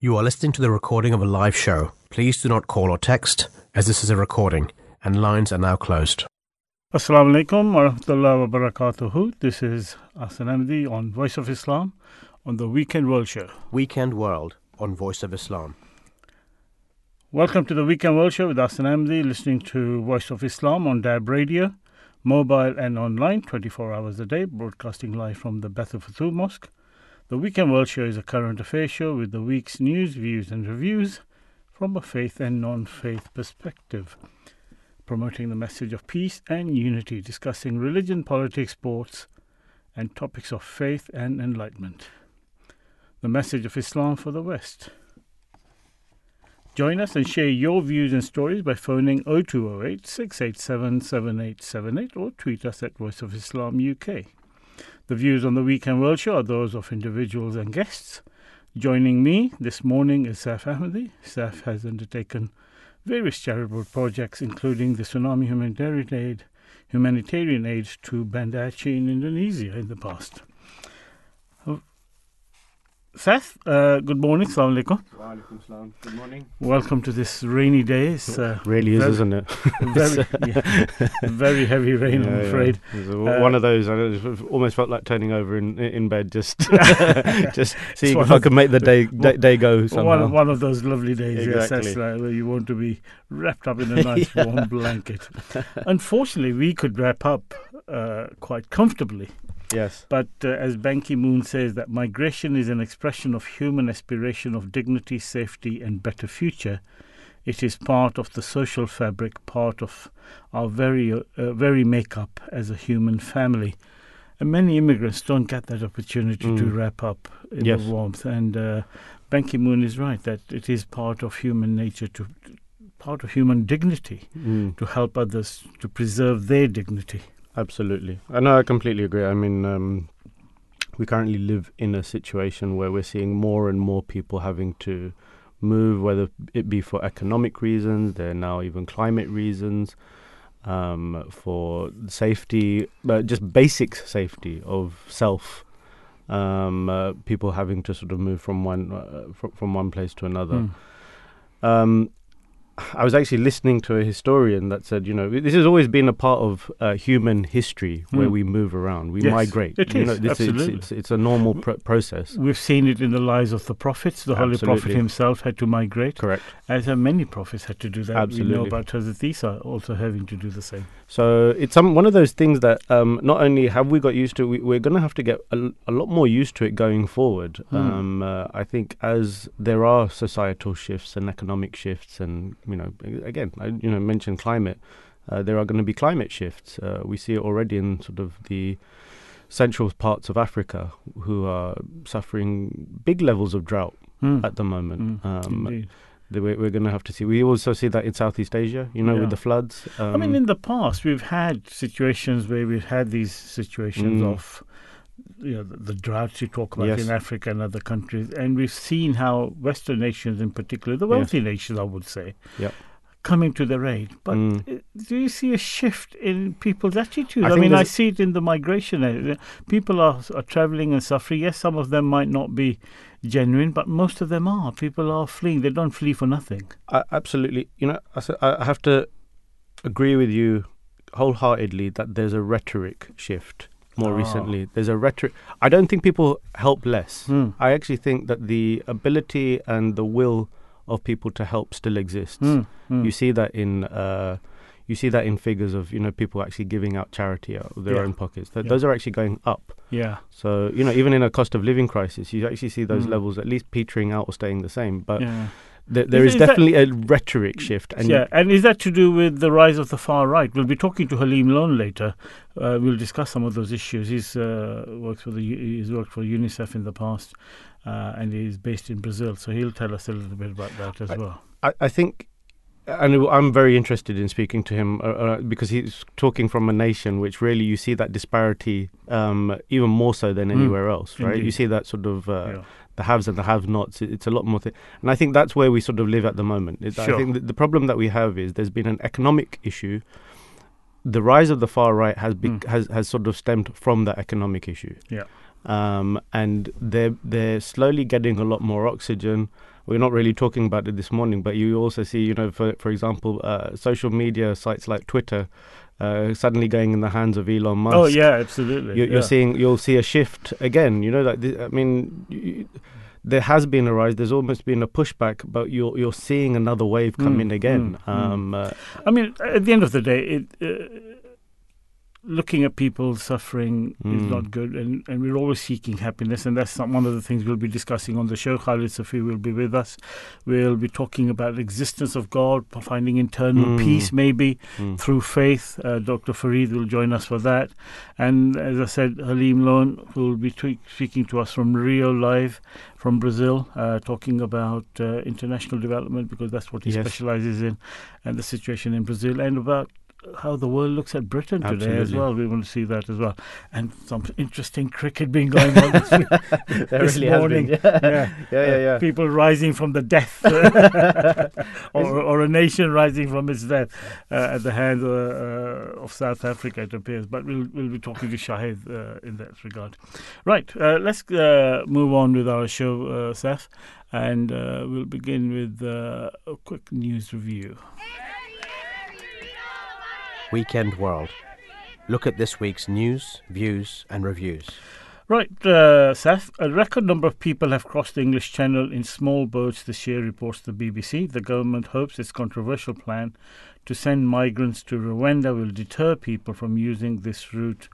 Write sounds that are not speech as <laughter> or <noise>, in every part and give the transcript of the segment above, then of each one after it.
You are listening to the recording of a live show. Please do not call or text, as this is a recording, and lines are now closed. Assalamu alaikum wa rahmatullahi wa barakatuhu. This is Hassan Ahmadi on Voice of Islam on the Weekend World Show. Weekend World on Voice of Islam. Welcome to the Weekend World Show with Hassan Ahmadi, listening to Voice of Islam on DAB Radio, mobile and online, 24 hours a day, broadcasting live from the Baitul Futuh Mosque. The Weekend World Show is a current affairs show with the week's news, views, and reviews from a faith and non faith perspective, promoting the message of peace and unity, discussing religion, politics, sports, and topics of faith and enlightenment. The message of Islam for the West. Join us and share your views and stories by phoning 0208 687 7878 or tweet us at Voice of Islam UK. The views on the Weekend World Show are those of individuals and guests. Joining me this morning is Saf Ahmadi. Saf has undertaken various charitable projects, including the tsunami humanitarian aid, humanitarian aid to Banda Aceh in Indonesia in the past. Seth, uh, good morning. Assalamu alaikum. Walaikum salam. Good morning. Welcome to this rainy day. It's uh, really is, very- isn't it? <laughs> very, <laughs> yeah, very heavy rain, I'm Yeah, yeah. afraid. It's a- Uh, one of those. I almost felt like turning over in in bed, just <laughs> just seeing if I could make the day day, day go somehow. One, one of those lovely days, yes, that's Exactly. right, where you want to be wrapped up in a nice warm blanket. Unfortunately, we could wrap up uh, quite comfortably. Yes. But uh, as Ban Ki moon says, that migration is an expression of human aspiration of dignity, safety, and better future. It is part of the social fabric, part of our very, uh, very makeup as a human family. And many immigrants don't get that opportunity to Mm. wrap up in Yes. the warmth. And uh, Ban Ki moon is right that it is part of human nature to, part of human dignity Mm, to help others to preserve their dignity. Absolutely. I know. I completely agree. I mean, um, we currently live in a situation where we're seeing more and more people having to move, whether it be for economic reasons, there are now even climate reasons, um, for safety, but just basic safety of self. Um, uh, people having to sort of move from one uh, fr- from one place to another. Mm. Um, I was actually listening to a historian that said, you know, this has always been a part of uh, human history where Mm. we move around, we Yes, migrate. it you is, know, this is- absolutely. it's, it's a normal pr- process. We've seen it in the lives of the prophets. The Holy Prophet himself had to migrate, Correct. as have many prophets had to do that. We know Absolutely. about Hazrat Isa also having to do the same. So it's some one of those things that um, not only have we got used to, we, we're going to have to get a lot more used to it going forward. Hmm. Um, uh, I think as there are societal shifts and economic shifts, and you know, again, I you know mentioned climate. Uh, there are going to be climate shifts. Uh, we see it already in sort of the central parts of Africa, who are suffering big levels of drought Mm. at the moment. Mm, Um, we're, we're going to have to see. We also see that in Southeast Asia, you know, Yeah. with the floods. Um, I mean, in the past, we've had situations where we've had these situations Mm. of you know, the, the droughts you talk about Yes. in Africa and other countries, and we've seen how Western nations, in particular, the wealthy nations, I would say, Yep. coming to their aid. But Mm. do you see a shift in people's attitudes? I I, mean, I see it in the migration. uh, People are, are traveling and suffering. Yes, some of them might not be genuine, but most of them are. People are fleeing. They don't flee for nothing. I, absolutely. You know, I, I have to agree with you wholeheartedly that there's a rhetoric shift more Ah. recently. There's a rhetoric. I don't think people help less. Hmm. I actually think that the ability and the will of people to help still exists. Mm, mm. You see that in. Uh, you see that in figures of you know people actually giving out charity out of their Yeah. own pockets. Th- Yeah. Those are actually going up. yeah. So you know even in a cost of living crisis, you actually see those Mm. levels at least petering out or staying the same. But yeah. Th- there Is- is, is that- definitely a rhetoric shift, and yeah, and is that to do with the rise of the far right? We'll be talking to Halim Lone later. Uh, we'll discuss some of those issues. He's uh, works for the he's worked for UNICEF in the past, uh, and he's based in Brazil, so he'll tell us a little bit about that as I- well. I, I think, and I'm very interested in speaking to him uh, uh, because he's talking from a nation which really you see that disparity um, even more so than Mm, anywhere else, right? You see that sort of uh, yeah. the haves and the have-nots. It's a lot more, thi- and I think that's where we sort of live at the moment. It, Sure. I think the, the problem that we have is there's been an economic issue. The rise of the far right has be, Mm. has has sort of stemmed from that economic issue. Yeah. um, and they're they're slowly getting a lot more oxygen. We're not really talking about it this morning, but you also see, you know, for for example, uh, social media sites like Twitter uh, suddenly going in the hands of Elon Musk. Oh yeah, absolutely. You, are yeah. seeing you'll see a shift again. You know, like th- I mean. You, there has been a rise. There's almost been a pushback, but you're you're seeing another wave come Mm, in again. mm, mm. um, uh, I mean, at the end of the day, it, uh, looking at people suffering is Mm. not good, and, and we're always seeking happiness, and that's one of the things we'll be discussing on the show. Khalid Safi will be with us. We'll be talking about the existence of God, finding internal Mm. peace, maybe mm. through faith. Uh, Dr. Farid will join us for that. And as I said, Halim Lone will be tweak speaking to us from Rio Live from Brazil, uh, talking about uh, international development because that's what he Yes. specializes in, and the situation in Brazil, and about how the world looks at Britain today as well. We want to see that as well. And some interesting cricket being going on this, week, <laughs> this really morning. been. Yeah, yeah. yeah, yeah. yeah. People rising from the death, <laughs> <laughs> or, or a nation rising from its death uh, at the hands uh, uh, of South Africa, it appears. But we'll we'll be talking to Shahid uh, in that regard. Right, uh, let's uh, move on with our show, uh, Seth, and uh, we'll begin with uh, a quick news review. Weekend World. Look at this week's news, views, and reviews. Right, uh, Seth. A record number of people have crossed the English Channel in small boats this year, reports the BBC. The government hopes its controversial plan to send migrants to Rwanda will deter people from using this route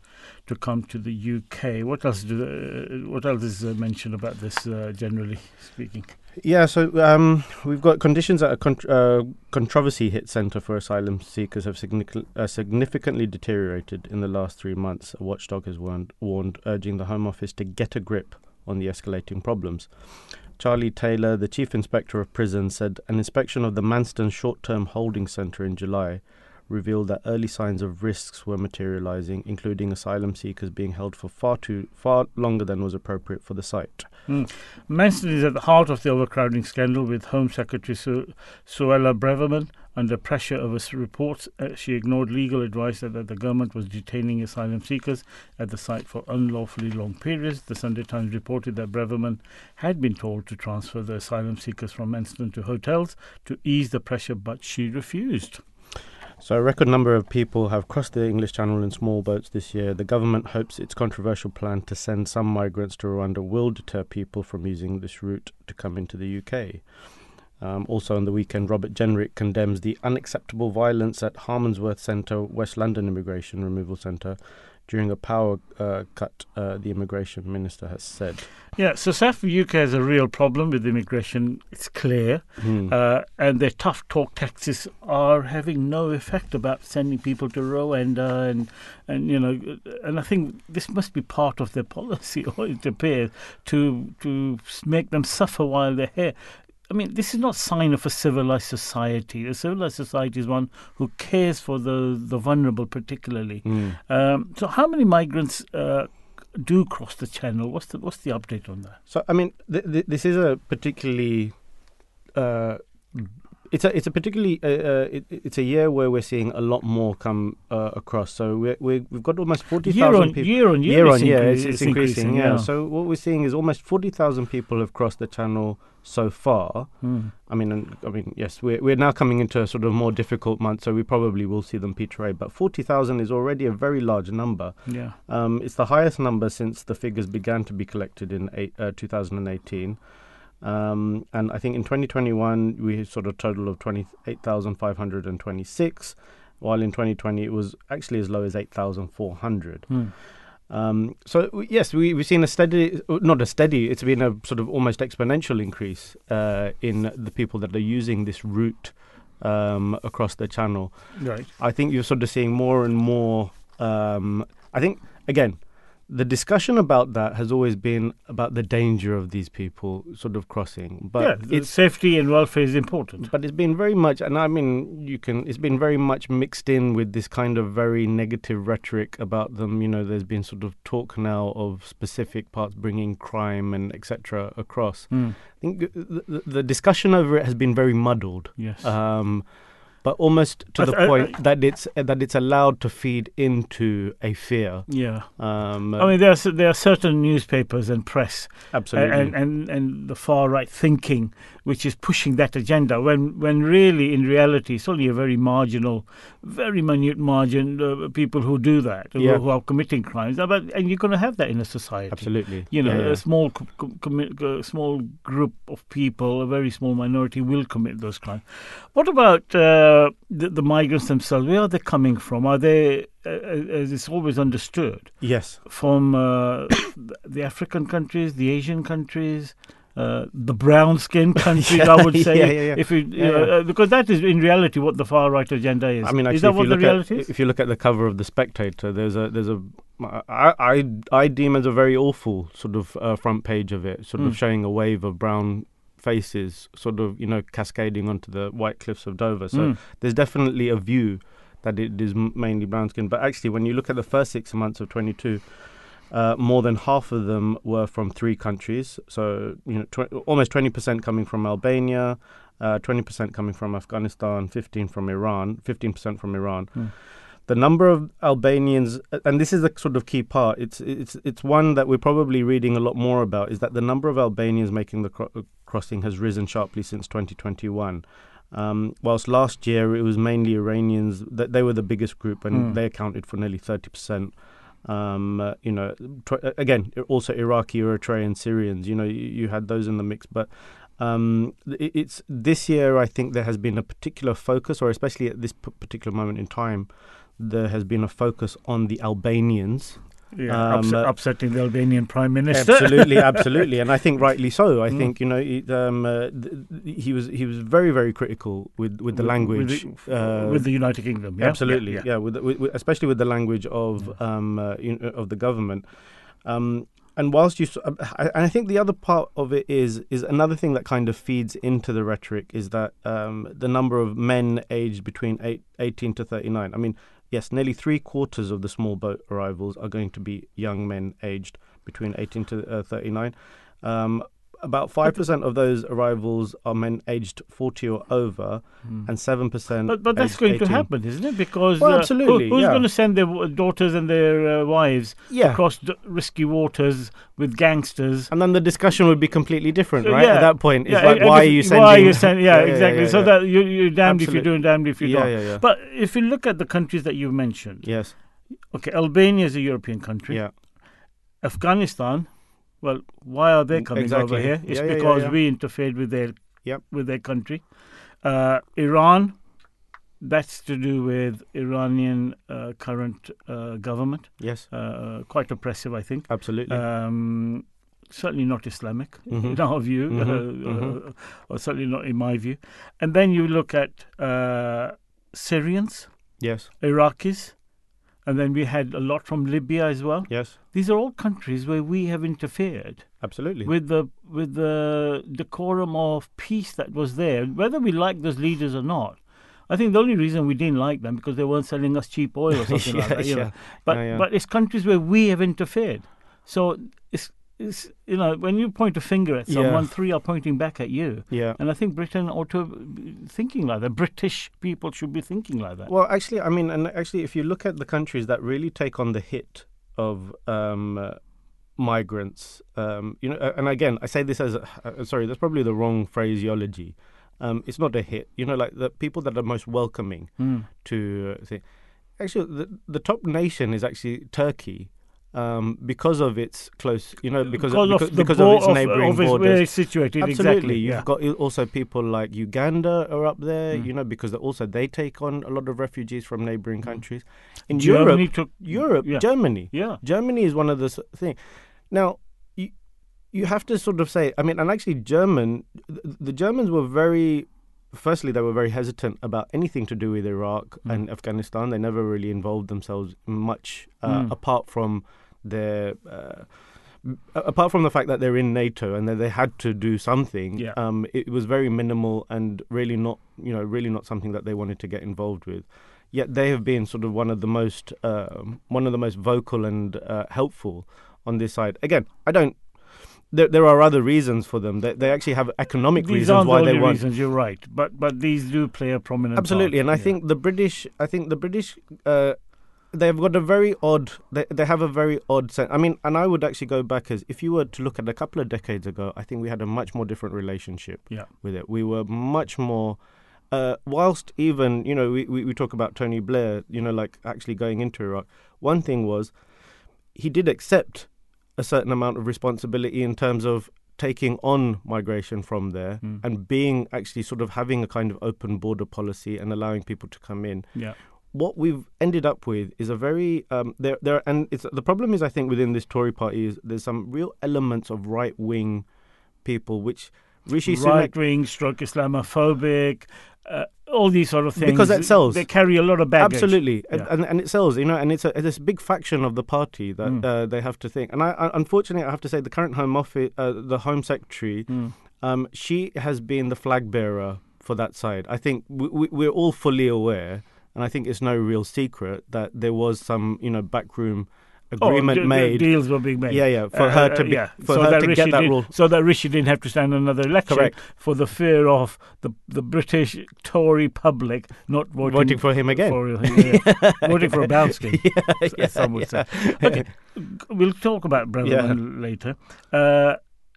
to come to the UK. What else? Do, uh, what else is uh, mentioned about this, uh, generally speaking? Yeah, so um, we've got conditions at a con- uh, controversy hit centre for asylum seekers have signic- uh, significantly deteriorated in the last three months. A watchdog has warned, warned, urging the Home Office to get a grip on the escalating problems. Charlie Taylor, the Chief Inspector of Prisons, said an inspection of the Manston Short Term Holding Centre in July revealed that early signs of risks were materialising, including asylum seekers being held for far too far longer than was appropriate for the site. Manston is at the heart of the overcrowding scandal, with Home Secretary Su- Suella Braverman under pressure of his reports. Uh, she ignored legal advice that, that the government was detaining asylum seekers at the site for unlawfully long periods. The Sunday Times reported that Braverman had been told to transfer the asylum seekers from Manston to hotels to ease the pressure, but she refused. So, a record number of people have crossed the English Channel in small boats this year. The government hopes its controversial plan to send some migrants to Rwanda will deter people from using this route to come into the UK. Um, also, on the weekend, Robert Jenrick condemns the unacceptable violence at Harmondsworth Centre, West London Immigration Removal Centre, during a power uh, cut, uh, the immigration minister has said. Yeah, so South UK has a real problem with immigration. It's clear. Hmm. Uh, and their tough talk taxes are having no effect about sending people to Rwanda and and you know and I think this must be part of their <laughs> policy or it appears to to make them suffer while they're here. I mean, this is not sign of a civilized society. A civilized society is one who cares for the the vulnerable, particularly. Hmm. Um, so, how many migrants uh, do cross the channel? What's the what's the update on that? So I mean, th- th- this is a particularly, uh, it's a it's a particularly uh, uh, it, it's a year where we're seeing a lot more come uh, across. So we we we've got almost forty on people. year on year, Year it's on year, it's increasing. yeah. So what we're seeing is almost forty thousand people have crossed the channel so far. Hmm. I mean, I mean, yes, we're we're now coming into a sort of more difficult month, so we probably will see them peter away. But forty thousand is already a very large number. yeah. Um, it's the highest number since the figures began to be collected in eight, uh, 2018. Um, and I think in 2021 we had sort of total of 28,526, while in 2020 it was actually as low as 8,400. Hmm. Um, so yes, we, we've seen a steady, not a steady, it's been a sort of almost exponential increase uh, in the people that are using this route um, across the channel. Right. I think you're sort of seeing more and more. Um, I think again, the discussion about that has always been about the danger of these people sort of crossing, but yeah, it's safety and welfare is important. but it's been very much, and I mean, you can. It's been very much mixed in with this kind of very negative rhetoric about them. You know, there's been sort of talk now of specific parts bringing crime and etc. across. Hmm. I think the, the, the discussion over it has been very muddled. Yes. Um, but almost to I the th- I- point that it's that it's allowed to feed into a fear. Yeah. Um, I mean, there are, there are certain newspapers and press absolutely. and, and, and the far right thinking which is pushing that agenda when, when really, in reality, it's only a very marginal, very minute margin uh, people who do that, who- Yeah. who, are committing crimes. Uh, But, and you're going to have that in a society. absolutely. You know, Yeah, yeah. a small co- co- commi- uh, small group of people, a very small minority, will commit those crimes. What about uh, the, the migrants themselves? Where are they coming from? Are they, uh, as it's always understood, yes. from uh, <coughs> the African countries, the Asian countries, uh, the brown skinned <laughs> countries, I would say. Yeah, yeah, yeah. If you, Yeah, yeah. uh, because that is in reality what the far right agenda is. I mean, actually, is that if what you the look reality at is? if you look at the cover of the Spectator, there's a there's a I I, I deem as a very awful sort of uh, front page of it, sort Mm. of showing a wave of brown faces, sort of you know cascading onto the white cliffs of Dover. So Mm. there's definitely a view that it is mainly brown skin. But actually, when you look at the first six months of 22. Uh, more than half of them were from three countries, so you know, tw- almost twenty percent coming from Albania, uh, twenty percent coming from Afghanistan, fifteen from Iran, fifteen percent from Iran. Hmm. The number of Albanians, and this is the sort of key part. It's it's it's one that we're probably reading a lot more about. Is that the number of Albanians making the cro- crossing has risen sharply since 2021. Um, whilst last year it was mainly Iranians, that they were the biggest group, and Hmm. they accounted for nearly 30 percent. Um, uh, you know, tw- again, also Iraqi, Eritrean, Syrians. You know, you, you had those in the mix, but um, it, it's this year. I think there has been a particular focus, or especially at this p- particular moment in time, there has been a focus on the Albanians. Yeah, um, upset, uh, upsetting the Albanian prime minister. Absolutely, <laughs> absolutely, and I think rightly so. I Mm. think you know it, um, uh, th- he was he was very very critical with, with the With- language. with the, uh, with the United Kingdom. Yeah? Absolutely, Yeah, yeah, yeah. with, with, especially with the language of um, uh, you know, of the government. Um, and whilst you, uh, I, I think the other part of it is is another thing that kind of feeds into the rhetoric is that um, the number of men aged between eight, 18 to thirty nine. I mean, yes, nearly three quarters of the small boat arrivals are going to be young men aged between eighteen to uh, thirty nine. Um, about five percent of those arrivals are men aged forty or over, Mm. and seven percent. But, but that's going to happen, isn't it? Because Well, uh, who- absolutely, who's yeah. going to send their daughters and their uh, wives Yeah, across d- risky waters with gangsters? And then the discussion would be completely different, Uh, right? yeah. At that point, it's like, why are you sending? Why are you sending? <laughs> Yeah, exactly. so that you, you're damned if you do and damned if you don't. But if you look at the countries that you've mentioned, yes, okay, Albania is a European country. yeah, Afghanistan, well, why are they coming Exactly. over here? It's Yeah, yeah, yeah, because yeah. we interfered with their Yep. with their country. Uh, Iran, that's to do with Iranian uh, current uh, government. yes, Uh, quite oppressive, I think. absolutely. Um, certainly not Islamic Mhm. in our view, Mhm, uh, mhm. uh, or certainly not in my view. And then you look at uh, Syrians, yes, Iraqis, and then we had a lot from Libya as well. yes, These are all countries where we have interfered absolutely. with the with the decorum of peace that was there, whether we like those leaders or not. I think the only reason we didn't like them because they weren't selling us cheap oil or <laughs> something like that. Yeah. But Yeah, yeah. but it's countries where we have interfered. So it's you know when you point a finger at Yeah. someone, three are pointing back at you. yeah. And I think Britain ought to be thinking like that. British people should be thinking like that. Well, actually, I mean, and actually, if you look at the countries that really take on the hit of um, uh, migrants, um, you know, and again, I say this as a, uh, sorry, that's probably the wrong phraseology. Um, it's not a hit, you know, like the people that are most welcoming Mm. to uh, say, actually, the, the top nation is actually Turkey. Um, because of its close, you know, because because because, of the because of its neighbouring of its- borders. where it's situated. Absolutely, Exactly. you've yeah. got also people like Uganda are up there, Mm. you know, because also they take on a lot of refugees from neighbouring Mm. countries. In Germany Europe, took Europe, Yeah. Germany, yeah. Germany is one of the thing. Now, you you have to sort of say, I mean, and actually, German, the Germans were very. Firstly, they were very hesitant about anything to do with Iraq Mm. and Afghanistan. They never really involved themselves much, uh, Mm. apart from their uh, apart from the fact that they're in NATO and that they had to do something. Yeah. Um, it was very minimal and really not, you know, really not something that they wanted to get involved with. Yet they have been sort of one of the most, um one of the most vocal and uh, helpful on this side. Again, I don't. there, there are other reasons for them. They, they actually have economic These reasons why the they want. reasons. You're right, but but these do play a prominent. Absolutely, part. and I Yeah. think the British, I think the British, uh, they've got a very odd. They they have a very odd sense. I mean, and I would actually go back as if you were to look at a couple of decades ago. I think we had a much more different relationship Yeah. with it. We were much more. Uh, whilst even you know we, we, we talk about Tony Blair, you know, like actually going into Iraq. One thing was he did accept a certain amount of responsibility in terms of taking on migration from there Mm. and being actually sort of having a kind of open border policy and allowing people to come in. Yeah. What we've ended up with is a very um, there there and it's the problem is I think within this Tory party is there's some real elements of right wing people which Rishi right wing stroke Islamophobic, uh, all these sort of things. Because that sells. They carry a lot of baggage. Absolutely, and, Yeah. and and it sells, you know, and it's a this big faction of the party that Mm. uh, they have to think. And I, I unfortunately I have to say the current Home Office, uh, the Home Secretary, Mm. um, she has been the flag bearer for that side. I think we, we, we're all fully aware, and I think it's no real secret that there was some you know backroom Oh, agreement d- d- made. deals were being made. Yeah, yeah, for Uh, her to be, yeah. for so her that to Rishi get that rule. so that Rishi didn't have to stand another election Correct. for the fear of the the British Tory public not voting, Voting for him again. for, yeah, <laughs> voting for a bounce game. yeah, some would say. Okay, we'll talk about Braverman later. Uh,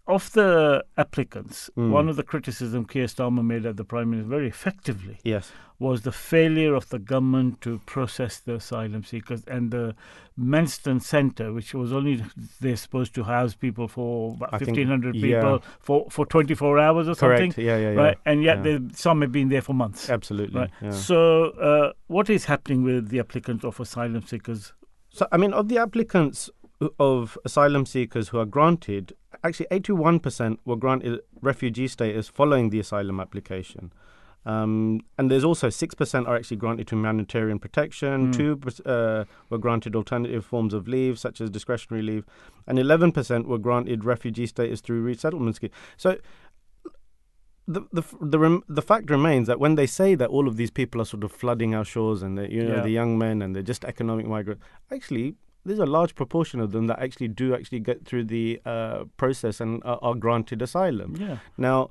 of the applicants, Mm. one of the criticism Keir Starmer made at the Prime Minister very effectively Yes, was the failure of the government to process the asylum seekers and the Manston Centre, which was only they're supposed to house people for about I think- 1,500 people yeah. for, for 24 hours or something. correct. Yeah, yeah, yeah. Right, and yet yeah. some have been there for months. Absolutely. Right. yeah. So, uh, what is happening with the applicants of asylum seekers? So, I mean, of the applicants of asylum seekers who are granted, actually 81% were granted refugee status following the asylum application. Um, and there's also 6% are actually granted humanitarian protection, Mm. 2 uh, were granted alternative forms of leave, such as discretionary leave, and 11% were granted refugee status through resettlement scheme. So the the the rem- the fact remains that when they say that all of these people are sort of flooding our shores and they're, you know Yeah. the young men and they're just economic migrants, actually there's a large proportion of them that actually do actually get through the uh, process and are, are granted asylum. Yeah. Now,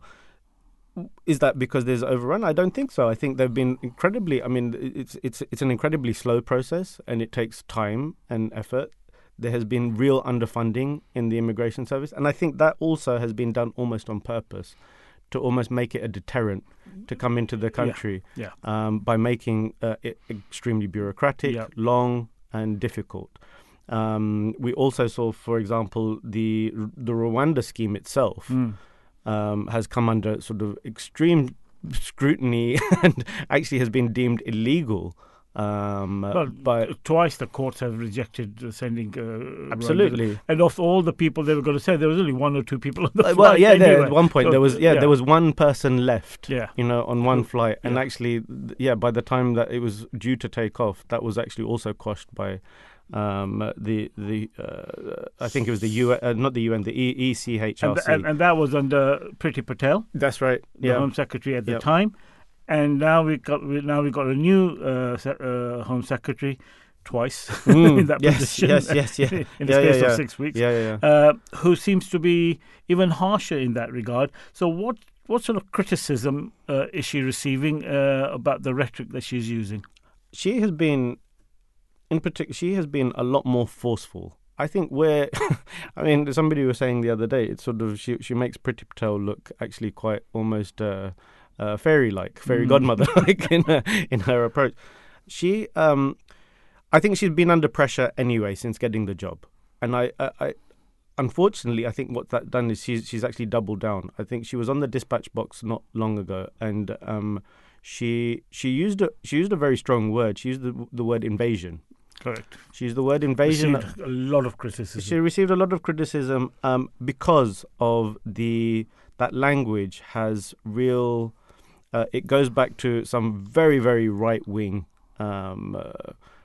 is that because there's overrun? I don't think so. I think they've been incredibly. I mean, it's it's it's an incredibly slow process, and it takes time and effort. There has been real underfunding in the immigration service, and I think that also has been done almost on purpose to almost make it a deterrent to come into the country yeah. um, by making uh, it extremely bureaucratic, Yeah. long, and difficult. Um, we also saw, for example, the the Rwanda scheme itself Mm. um, has come under sort of extreme scrutiny <laughs> and actually has been deemed illegal. Um, Well, but Twice the courts have rejected sending. Uh, Rwanda. absolutely. And of all the people they were going to send, there was only one or two people on the Uh, flight. well, yeah, there, anyway. at one point So, there was yeah, yeah. there was one person left. Yeah. You know, on one flight, and Yeah. actually, yeah, by the time that it was due to take off, that was actually also quashed by um, uh, the the uh, I think it was the UN, uh, not the UN, the e- ECHRC. And, th- and, and that was under Priti Patel, That's right. the Yeah, Home Secretary at the Yep. time. And now we got we, now we got a new uh, uh, Home Secretary twice <laughs> Mm, in that yes, position. yes, yes, yeah. <laughs> in the Yeah, yeah, space yeah. of six weeks. yeah, yeah, yeah. uh, who seems to be even harsher in that regard. So, what what sort of criticism uh, is she receiving uh, about the rhetoric that she's using? she has been in particular she has been a lot more forceful i think where <laughs> i mean somebody was saying the other day it's sort of she she makes Priti Patel look actually quite almost uh, uh fairy like fairy Mm. godmother like <laughs> <laughs> in her, in her approach she um i think she's been under pressure anyway since getting the job and i i, I unfortunately i think what that done is she's she's actually doubled down i think she was on the dispatch box not long ago and um she she used a she used a very strong word. She used the the word invasion. Correct. She used the word invasion. Received a lot of criticism. She received a lot of criticism um, because of the that language has real. Uh, it goes back to some very very right wing um, uh,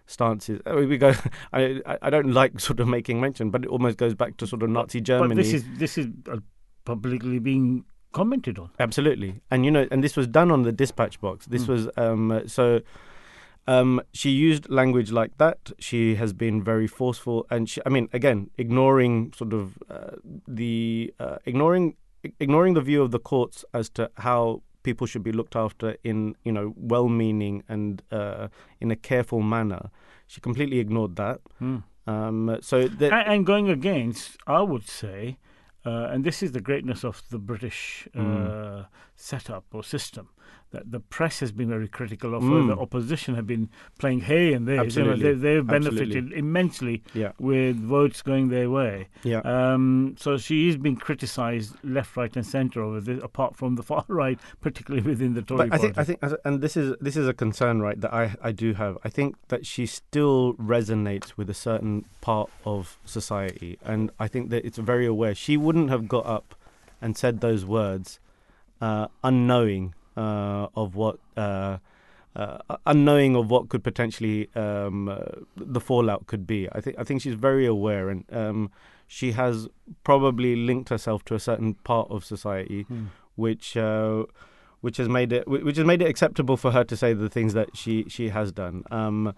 stances. I mean, we go. <laughs> I I- don't like sort of making mention, but it almost goes back to sort of Nazi Germany. But this is this is uh, publicly being commented on. Absolutely, and you know, and this was done on the dispatch box. This Mm. was um, so. Um, she used language like that. She has been very forceful, and she, I mean, again, ignoring sort of uh, the uh, ignoring ignoring the view of the courts as to how people should be looked after in you know well-meaning and uh, in a careful manner. She completely ignored that. Mm. Um, so that, and, and going against, I would say, uh, and this is the greatness of the British uh, Mm. setup or system that the press has been very critical of Mm. her. The opposition have been playing hay and there. You know, they, they've benefited Absolutely. immensely yeah, with votes going their way. yeah. Um, so she is being criticised left, right, and centre over this, apart from the <laughs> far right, particularly within the Tory But I think, I party. think, and this is this is a concern, right? That I I do have. I think that she still resonates with a certain part of society, and I think that it's very aware. She wouldn't have got up and said those words, uh, unknowing of what. Uh, uh, unknowing of what could potentially um, uh, the fallout could be, I think I think she's very aware, and um, she has probably linked herself to a certain part of society Hmm. which uh, which has made it which has made it acceptable for her to say the things that she she has done. Um,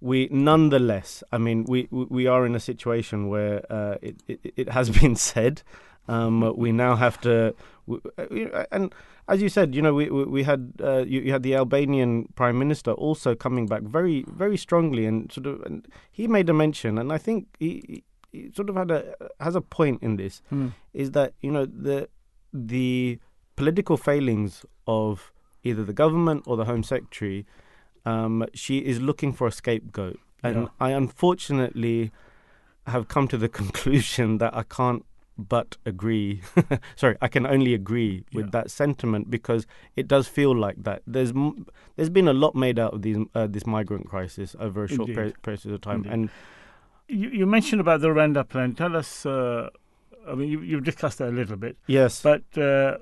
we nonetheless, I mean, we we are in a situation where uh, it, it it has <laughs> been said. Um, we now have to, uh, and as you said, you know, we we, had uh, you, you had the Albanian prime minister also coming back very very strongly and sort of, and he made a mention, and I think he, he sort of had a has a point in this Hmm. is that you know the the political failings of either the government or the Home Secretary, um, she is looking for a scapegoat, and Yeah. I unfortunately have come to the <laughs> conclusion that I can't but agree. <laughs> Sorry, I can only agree with Yeah. that sentiment because it does feel like that. There's there's been a lot made out of these uh, this migrant crisis over a short Indeed. period, period of time, Indeed. and You, you mentioned about the Rwanda plan. Tell us. Uh, I mean, you, you've discussed that a little bit, yes, but uh,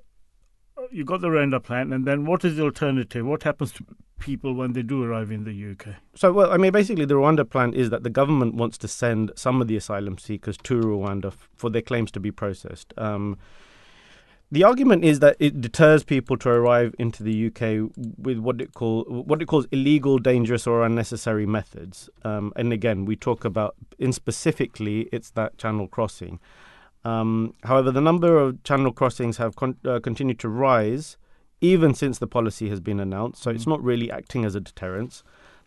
you got the Rwanda plan, and then what is the alternative? What happens to people when they do arrive in the UK? So, well, I mean, basically, the Rwanda plan is that the government wants to send some of the asylum seekers to Rwanda f- for their claims to be processed. Um, the argument is that it deters people to arrive into the UK with what it call what it calls illegal, dangerous, or unnecessary methods. Um, and again, we talk about in specifically, it's that channel crossing. Um, however, the number of channel crossings have con- uh, continued to rise even since the policy has been announced. So it's Mm. not really acting as a deterrence.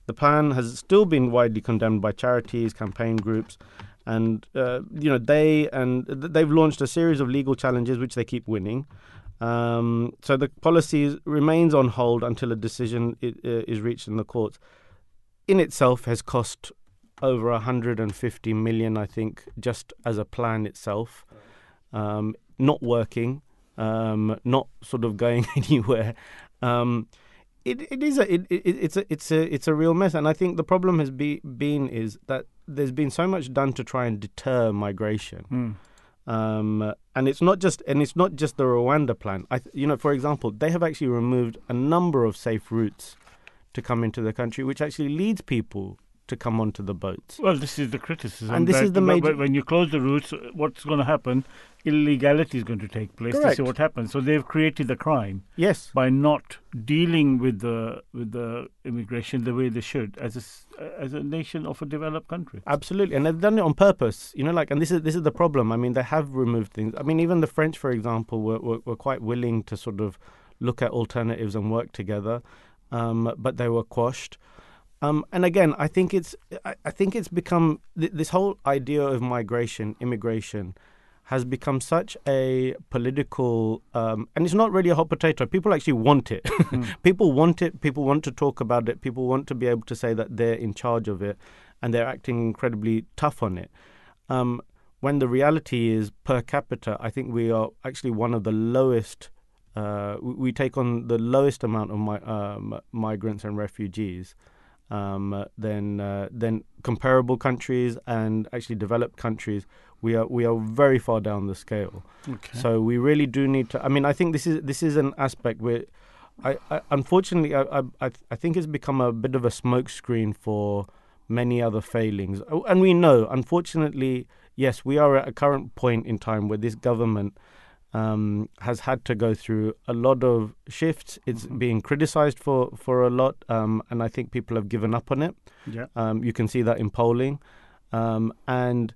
The plan has still been widely condemned by charities, campaign groups, and uh, you know they and th- they've launched a series of legal challenges which they keep winning. Um, so the policy is- remains on hold until a decision i- uh, is reached in the courts. In itself, has cost over 150 million, I think, just as a plan itself, um, not working, um, not sort of going <laughs> anywhere. Um, it, it is a it, it, it's a it's a it's a real mess, and I think the problem has be, been is that there's been so much done to try and deter migration, um, and it's not just and it's not just the Rwanda plan. I you know, for example, they have actually removed a number of safe routes to come into the country, which actually leads people to come onto the boats. Well, this is the criticism. And this is the major- When you close the routes, what's going to happen? Illegality is going to take place. This Correct. is what happens. So they've created the crime Yes, by not dealing with the with the immigration the way they should as a as a nation of a developed country. Absolutely, and they've done it on purpose. You know, like, and this is this is the problem. I mean, they have removed things. I mean, even the French, for example, were were, were quite willing to sort of look at alternatives and work together, um, but they were quashed. Um, and again, I think it's I, I think it's become th- this whole idea of migration, immigration, has become such a political, um, and it's not really a hot potato. People actually want it. <laughs> people want it. People want to talk about it. People want to be able to say that they're in charge of it, and they're acting incredibly tough on it. Um, when the reality is, per capita, I think we are actually one of the lowest. Uh, we we take on the lowest amount of mi- um, migrants and refugees um, than uh, than comparable countries and actually developed countries. We are we are very far down the scale. Okay. So we really do need to. I mean, I think this is this is an aspect where, I, I unfortunately I, I I I think it's become a bit of a smokescreen for many other failings, Oh, and we know, unfortunately, yes, we are at a current point in time where this government um, has had to go through a lot of shifts. It's mm-hmm. being criticized for, for a lot, um, and I think people have given up on it. Yeah. Um, you can see that in polling. Um, and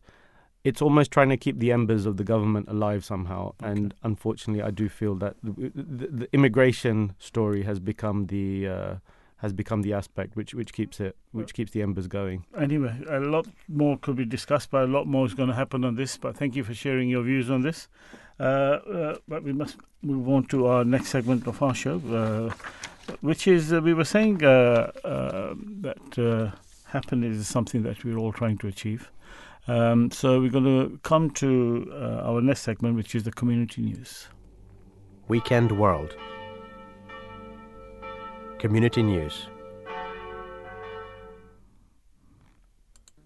it's almost trying to keep the embers of the government alive somehow. Okay. And unfortunately, I do feel that the, the, the immigration story has become the. Uh, has become the aspect which which keeps it which keeps the embers going. Anyway, a lot more could be discussed, but a lot more is going to happen on this. But thank you for sharing your views on this. Uh, uh, but we must move on to our next segment of our show, uh, which is we were saying that happiness is something that we're all trying to achieve. Um, so we're going to come to our next segment, which is the community news. Weekend World. Community News.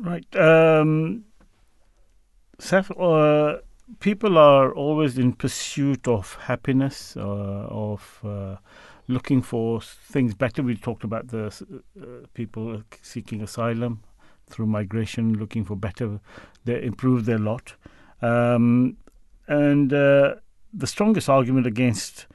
Right. Um, Seth, uh, people are always in pursuit of happiness, uh, of uh, looking for things better. We talked about the uh, people seeking asylum through migration, looking for better, they improve their lot. Um, and uh, the strongest argument against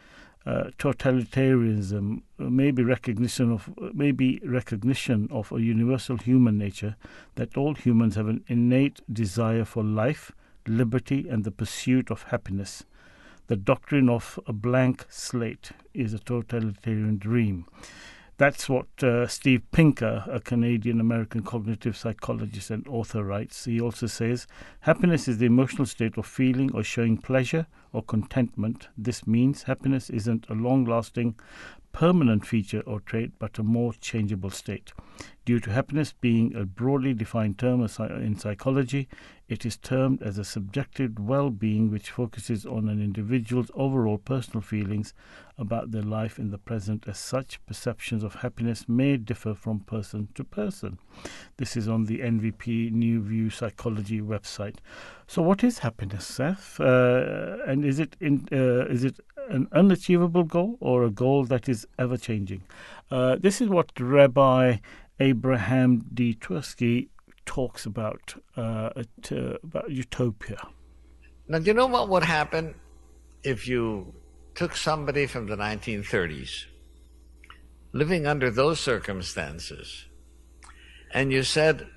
uh, totalitarianism may be recognition of maybe recognition of a universal human nature that all humans have an innate desire for life, liberty, and the pursuit of happiness. The doctrine of a blank slate is a totalitarian dream. That's what uh, Steve Pinker, a Canadian American cognitive psychologist and author, writes. He also says happiness is the emotional state of feeling or showing pleasure or contentment. This means happiness isn't a long lasting, permanent feature or trait, but a more changeable state. Due to happiness being a broadly defined term in psychology, it is termed as a subjective well being which focuses on an individual's overall personal feelings about their life in the present. As such, perceptions of happiness may differ from person to person. This is on the NVP New View Psychology website. So, what is happiness, Seth? Uh, and is it in, uh, is it an unachievable goal or a goal that is ever changing? Uh, this is what Rabbi Abraham D. Twerski talks about uh, about utopia. Now, do you know what would happen if you took somebody from the 1930s, living under those circumstances, and you said,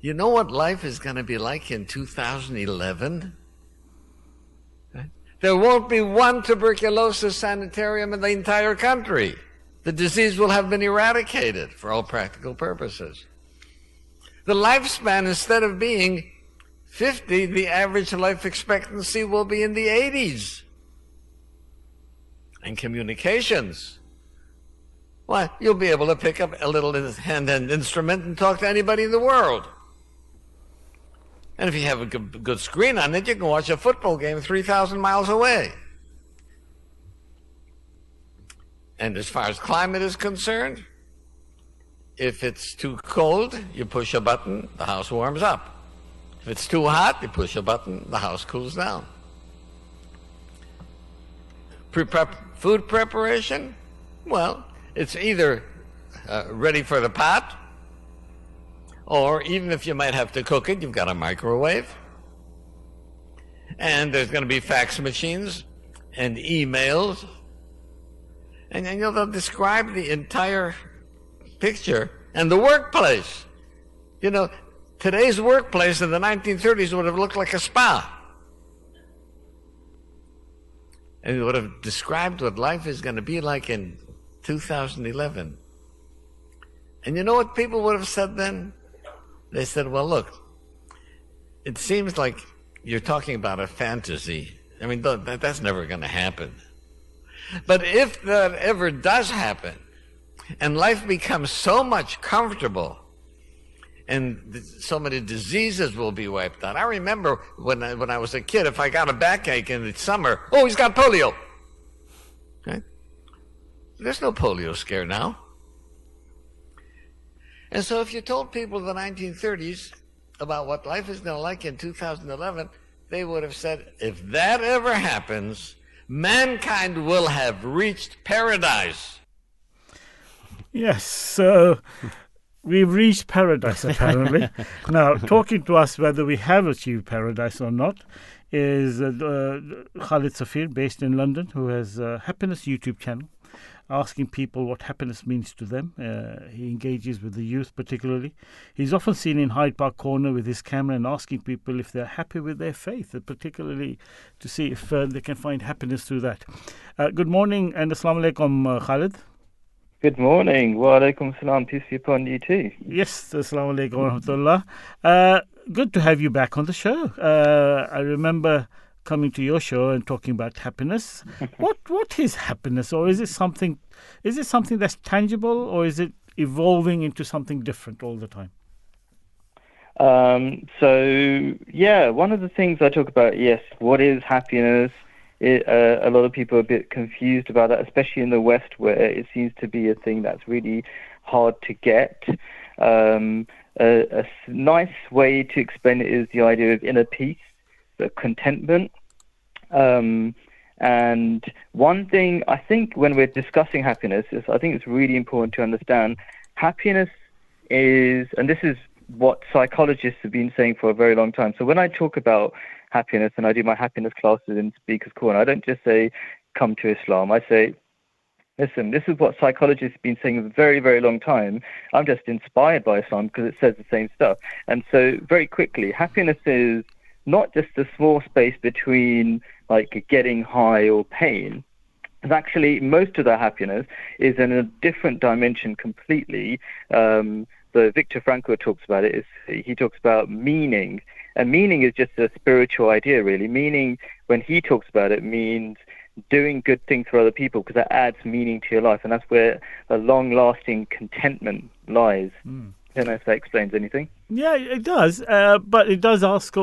you know what life is going to be like in 2011? There won't be one tuberculosis sanitarium in the entire country. The disease will have been eradicated for all practical purposes. The lifespan, instead of being 50, the average life expectancy will be in the 80s. And communications. Why, you'll be able to pick up a little hand-hand instrument and talk to anybody in the world. And if you have a good, good screen on it, you can watch a football game 3,000 miles away. And as far as climate is concerned, if it's too cold, you push a button, the house warms up. If it's too hot, you push a button, the house cools down. Pre-prep food preparation, well, it's either uh, ready for the pot, or even if you might have to cook it, you've got a microwave. And there's going to be fax machines and emails. And, you know, they'll describe the entire picture and the workplace. You know, today's workplace in the 1930s would have looked like a spa. And it would have described what life is going to be like in 2011. And you know what people would have said then? They said, well, look, it seems like you're talking about a fantasy. I mean, that, that's never going to happen. But if that ever does happen, and life becomes so much comfortable and so many diseases will be wiped out. I remember when I, when I was a kid, if I got a backache in the summer, oh, he's got polio. Okay? There's no polio scare now. And so if you told people in the 1930s about what life is going to like in 2011, they would have said, if that ever happens, mankind will have reached paradise. Yes, so we've reached paradise apparently. <laughs> now, talking to us whether we have achieved paradise or not is uh, uh, Khalid Safir, based in London, who has a happiness YouTube channel, asking people what happiness means to them. Uh, he engages with the youth particularly. He's often seen in Hyde Park Corner with his camera and asking people if they're happy with their faith, particularly to see if uh, they can find happiness through that. Uh, good morning and Assalamu alaikum, uh, Khalid. Good morning. Wa alaikum salam. Peace be upon you too. Yes, Assalamu alaikum wa rahmatullah. Uh, good to have you back on the show. Uh, I remember coming to your show and talking about happiness. <laughs> what what is happiness, or is it something? Is it something that's tangible, or is it evolving into something different all the time? Um, so, yeah, one of the things I talk about, yes, what is happiness? It, uh, a lot of people are a bit confused about that, especially in the West, where it seems to be a thing that's really hard to get. Um, a, a nice way to explain it is the idea of inner peace, contentment. Um, and one thing I think when we're discussing happiness is I think it's really important to understand happiness is, and this is what psychologists have been saying for a very long time. So when I talk about happiness and I do my happiness classes in Speaker's Corner, I don't just say, come to Islam. I say, listen, this is what psychologists have been saying for a very, very long time. I'm just inspired by Islam because it says the same stuff. And so, very quickly, happiness is not just a small space between like getting high or pain. It's actually most of the happiness is in a different dimension completely. Um, the Viktor Frankl talks about it. Is he talks about meaning, and meaning is just a spiritual idea, really. Meaning, when he talks about it, means doing good things for other people because that adds meaning to your life, and that's where a long-lasting contentment lies. Mm. I don't know if that explains anything. Yeah, it does, uh, but it does ask uh,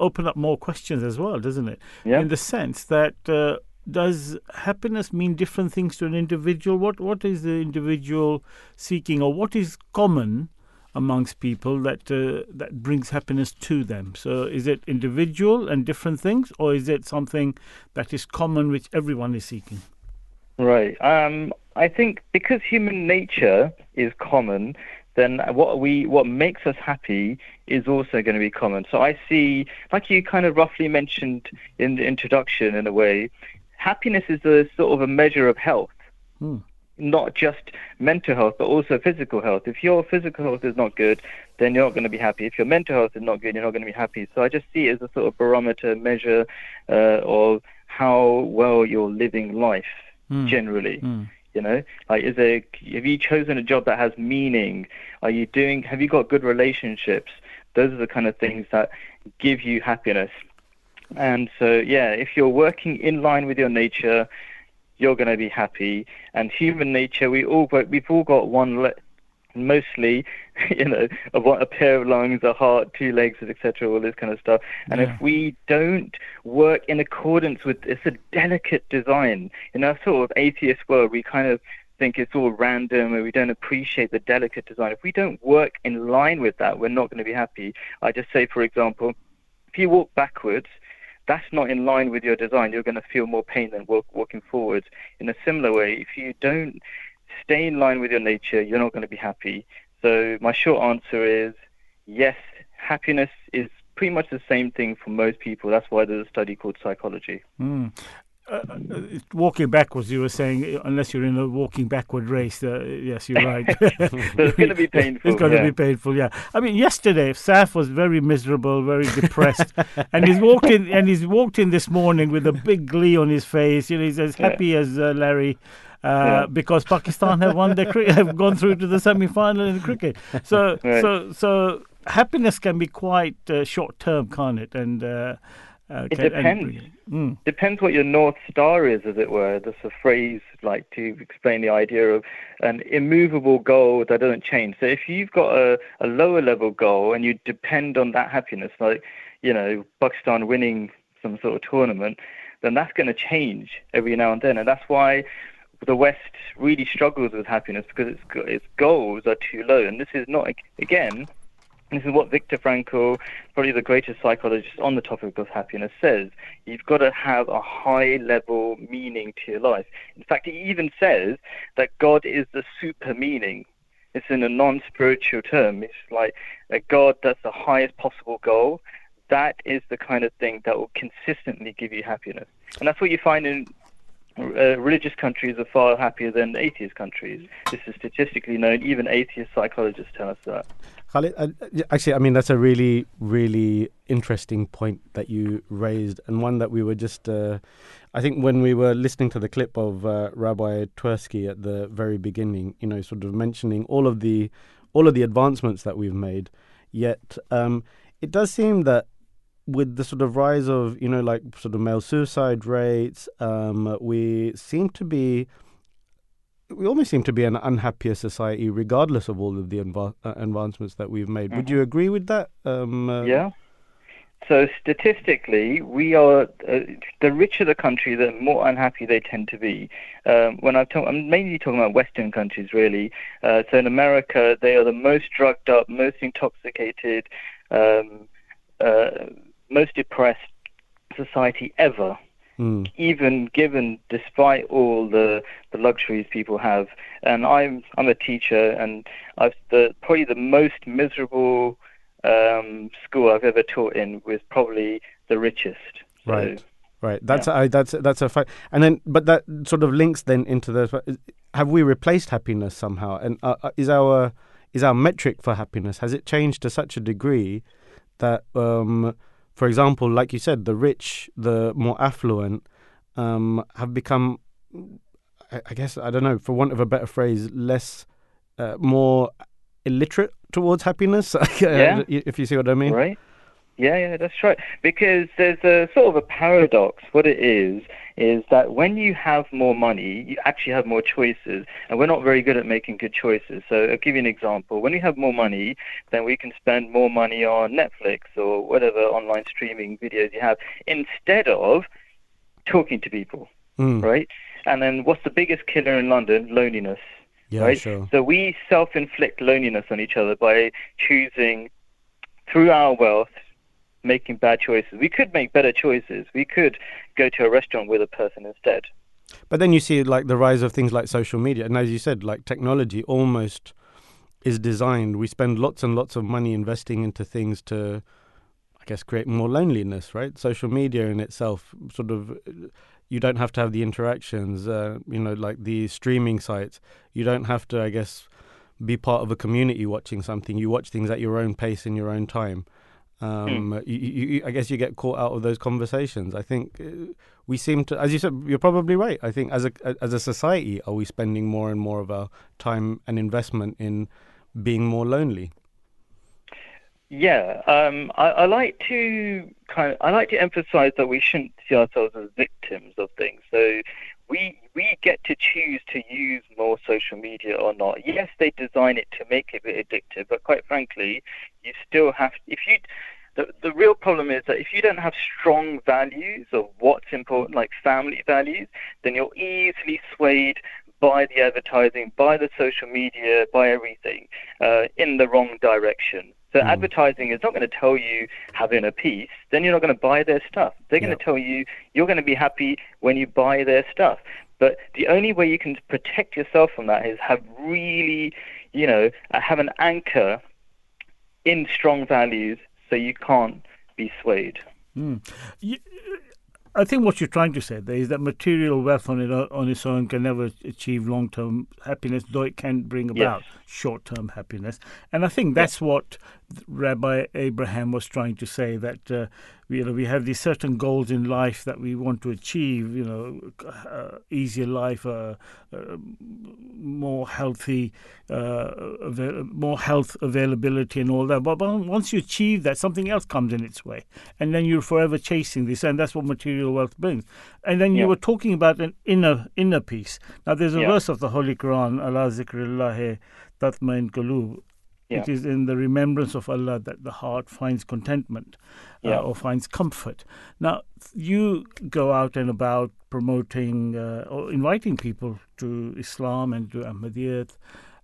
open up more questions as well, doesn't it? Yeah. In the sense that uh, does happiness mean different things to an individual? What what is the individual seeking, or what is common amongst people that uh, that brings happiness to them? So, is it individual and different things, or is it something that is common, which everyone is seeking? Right. Um, I think because human nature is common, then what we what makes us happy is also going to be common. So I see, like you kind of roughly mentioned in the introduction, in a way, happiness is a sort of a measure of health. Hmm. Not just mental health, but also physical health. If your physical health is not good, then you're not going to be happy. If your mental health is not good, you're not going to be happy. So I just see it as a sort of barometer measure uh, of how well you're living life Hmm. generally. Hmm. You know, like is there have you chosen a job that has meaning? Are you doing? Have you got good relationships? Those are the kind of things that give you happiness. And so, yeah, if you're working in line with your nature, you're going to be happy. And human nature, we all we've all got one. Mostly, <laughs> you know, a, one- a pair of lungs, a heart, two legs, etc., all this kind of stuff. And Yeah. if we don't work in accordance with, it's a delicate design. In our sort of atheist world, we kind of think it's all random and we don't appreciate the delicate design. If we don't work in line with that, we're not going to be happy. I just say, for example, if you walk backwards, that's not in line with your design. You're going to feel more pain than walk, walking forwards. In a similar way, if you don't stay in line with your nature, you're not going to be happy. So my short answer is yes, happiness is pretty much the same thing for most people. That's why there's a study called psychology. Hmm. Uh, uh, walking backwards, you were saying, unless you're in a walking backward race. Uh, yes, you're right. <laughs> So it's going to be <laughs> painful. It's going to yeah. be painful, yeah. I mean, yesterday Saf was very miserable, very depressed, <laughs> and he's walked in and he's walked in this morning with a big glee on his face. You know, he's as Yeah. happy as uh, Larry. Uh, Yeah. Because Pakistan have won the cri- <laughs> have gone through to the semi-final in cricket, so Right. so so happiness can be quite uh, short-term, can't it? And uh, It and depends. Mm. depends what your north star is, as it were. That's a phrase like to explain the idea of an immovable goal that doesn't change. So if you've got a, a lower level goal and you depend on that happiness, like you know Pakistan winning some sort of tournament, then that's going to change every now and then, and that's why the West really struggles with happiness because its its goals are too low. And this is not again. This is what Viktor Frankl, probably the greatest psychologist on the topic of happiness, says. You've got to have a high level meaning to your life. In fact, he even says that God is the super meaning. It's in a non spiritual term. It's like a God that's the highest possible goal. That is the kind of thing that will consistently give you happiness. And that's what you find in uh, religious countries are far happier than atheist countries. This is statistically known. Even atheist psychologists tell us that. Khalid, uh, actually, I mean that's a really, really interesting point that you raised, and one that we were just. Uh, I think when we were listening to the clip of uh, Rabbi Twerski at the very beginning, you know, sort of mentioning all of the all of the advancements that we've made, yet um, it does seem that with the sort of rise of you know like sort of male suicide rates, um, we seem to be we almost seem to be an unhappier society, regardless of all of the uh, advancements that we've made. Would you agree with that? Um, uh, Yeah. So statistically, we are uh, the richer the country, the more unhappy they tend to be. Um, when I'm, talk- I'm mainly talking about Western countries, really. Uh, so in America, they are the most drugged up, most intoxicated, um, uh, most depressed society ever. Mm. even given despite all the the luxuries people have and i'm i'm a teacher and i've the probably the most miserable um school i've ever taught in was probably the richest So, Right. Right. That's I, that's that's a fact. And then, but that sort of links then into the. Have we replaced happiness somehow? And uh, uh, is our is our metric for happiness has it changed to such a degree that, um, for example, like you said, the rich, the more affluent, um, have become, I, I guess I don't know, for want of a better phrase, less, uh, more illiterate towards happiness. <laughs> Yeah. if you see what I mean. Right? Yeah, yeah, that's right. Because there's a sort of a paradox. What it is is that when you have more money, you actually have more choices, and we're not very good at making good choices. So I'll give you an example. When you have more money, then we can spend more money on Netflix or whatever online streaming videos you have, instead of talking to people, Mm. right? And then what's the biggest killer in London? Loneliness Yeah. right? Sure. So we self-inflict loneliness on each other by choosing through our wealth, making bad choices. We could make better choices. We could go to a restaurant with a person instead. But then you see like the rise of things like social media, and as you said, like technology almost is designed. We spend lots and lots of money investing into things to, I guess, create more loneliness. Right? Social media in itself, sort of, you don't have to have the interactions. Uh, you know, like the streaming sites, you don't have to, I guess, be part of a community watching something. You watch things at your own pace in your own time. Um, you, you, you, I guess you get caught out of those conversations. I think uh, we seem to, as you said, you're probably right. I think as a as a society, are we spending more and more of our time and investment in being more lonely? Yeah, um, I, I like to kind of, I like to emphasize that we shouldn't see ourselves as victims of things. So we we get to choose to use more social media or not. Yes, they design it to make it addictive, but quite frankly, you still have if you the, the real problem is that if you don't have strong values of what's important, like family values, then you're easily swayed by the advertising, by the social media, by everything uh, in the wrong direction. So Mm. advertising is not going to tell you have inner peace. Then you're not going to buy their stuff. They're going to tell you you're going to be happy when you buy their stuff. But the only way you can protect yourself from that is have really, you know, uh, have an anchor in strong values so you can't be swayed. You, I think what you're trying to say there is that material wealth on it on its own can never achieve long-term happiness, though it can bring about short-term happiness. And I think that's what Rabbi Abraham was trying to say that uh, we, you know we have these certain goals in life that we want to achieve. You know, uh, easier life, uh, uh more healthy, uh, avail- more health availability, and all that. But, but once you achieve that, something else comes in its way, and then you're forever chasing this, and that's what material wealth brings. And then you were talking about an inner inner peace. Now, there's a Yeah. verse of the Holy Quran, Allah zikrillah tatmain qulub. It Yeah. is in the remembrance of Allah that the heart finds contentment uh, or finds comfort. Now, you go out and about promoting uh, or inviting people to Islam and to Ahmadiyyat.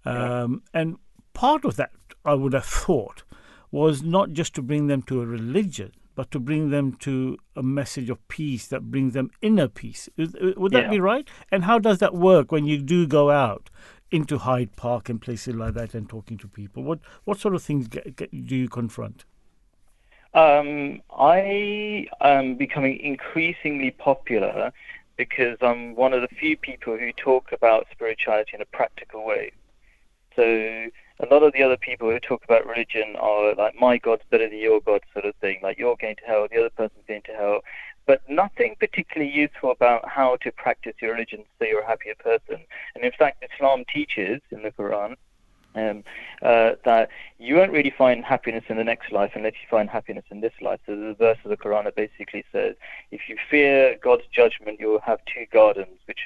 Um, And part of that, I would have thought, was not just to bring them to a religion, but to bring them to a message of peace that brings them inner peace. Uh, Would that Yeah. be right? And how does that work when you do go out into Hyde Park and places like that and talking to people? What what sort of things get, get, do you confront? Um, I am becoming increasingly popular because I'm one of the few people who talk about spirituality in a practical way. So a lot of the other people who talk about religion are like, my God's better than your God sort of thing, like you're going to hell, the other person's going to hell, but nothing particularly useful about how to practice your religion so you're a happier person. And in fact, Islam teaches in the Quran um, uh, that you won't really find happiness in the next life unless you find happiness in this life. So a verse of the Quran that basically says, if you fear God's judgment, you will have two gardens, which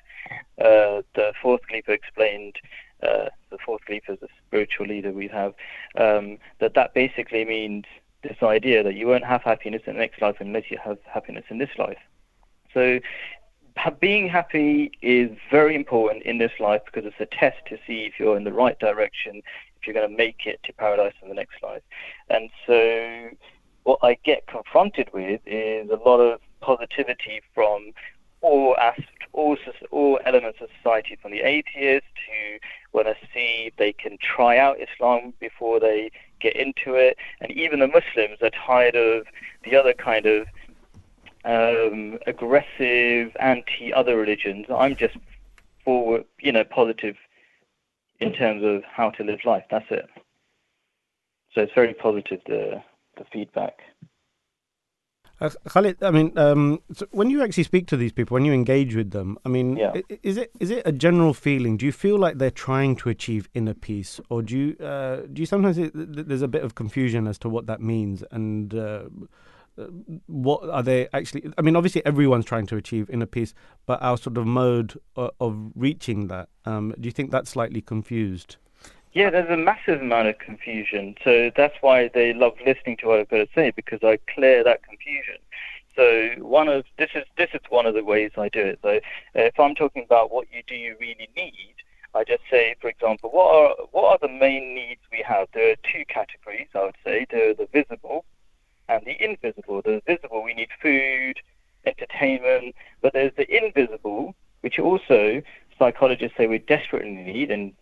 uh, the fourth Khalifa explained. Uh, the fourth Khalifa is a spiritual leader we have. Um, that that basically means this idea that you won't have happiness in the next life unless you have happiness in this life. So being happy is very important in this life because it's a test to see if you're in the right direction, if you're going to make it to paradise in the next life. And so, what I get confronted with is a lot of positivity from all aspects, all, all elements of society, from the atheists to want to see they can try out Islam before they get into it, and even the Muslims are tired of the other kind of um, aggressive, anti-other religions. I'm just forward, you know, positive in terms of how to live life. That's it. So it's very positive the the feedback. Uh, Khalid, I mean, um, so when you actually speak to these people, when you engage with them, I mean, Yeah. is it is it a general feeling? Do you feel like they're trying to achieve inner peace, or do you uh, do you sometimes th- th- there's a bit of confusion as to what that means and uh, uh, what are they actually? I mean, obviously everyone's trying to achieve inner peace, but our sort of mode of, of reaching that, um, do you think that's slightly confused? Yeah, there's a massive amount of confusion. So that's why they love listening to what I've got to say because I clear that confusion. So one of this is this is one of the ways I do it. So uh, if I'm talking about what you do you really need, I just say, for example, what are what are the main needs we have? There are two categories, I would say. There are the visible and the invisible. The visible we need food, entertainment, but there's the invisible, which also psychologists say we desperately need, and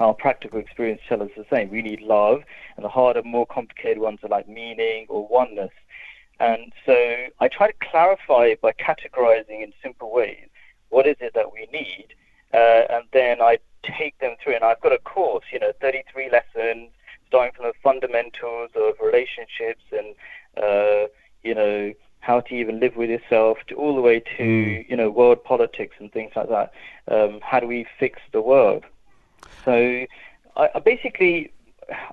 our practical experience tells us the same. We need love, and the harder, more complicated ones are like meaning or oneness. And so I try to clarify by categorizing in simple ways what is it that we need, uh, and then I take them through. And I've got a course, you know, 33 lessons, starting from the fundamentals of relationships and, uh, you know, how to even live with yourself, to all the way to, you know, world politics and things like that. Um, how do we fix the world? So I, I basically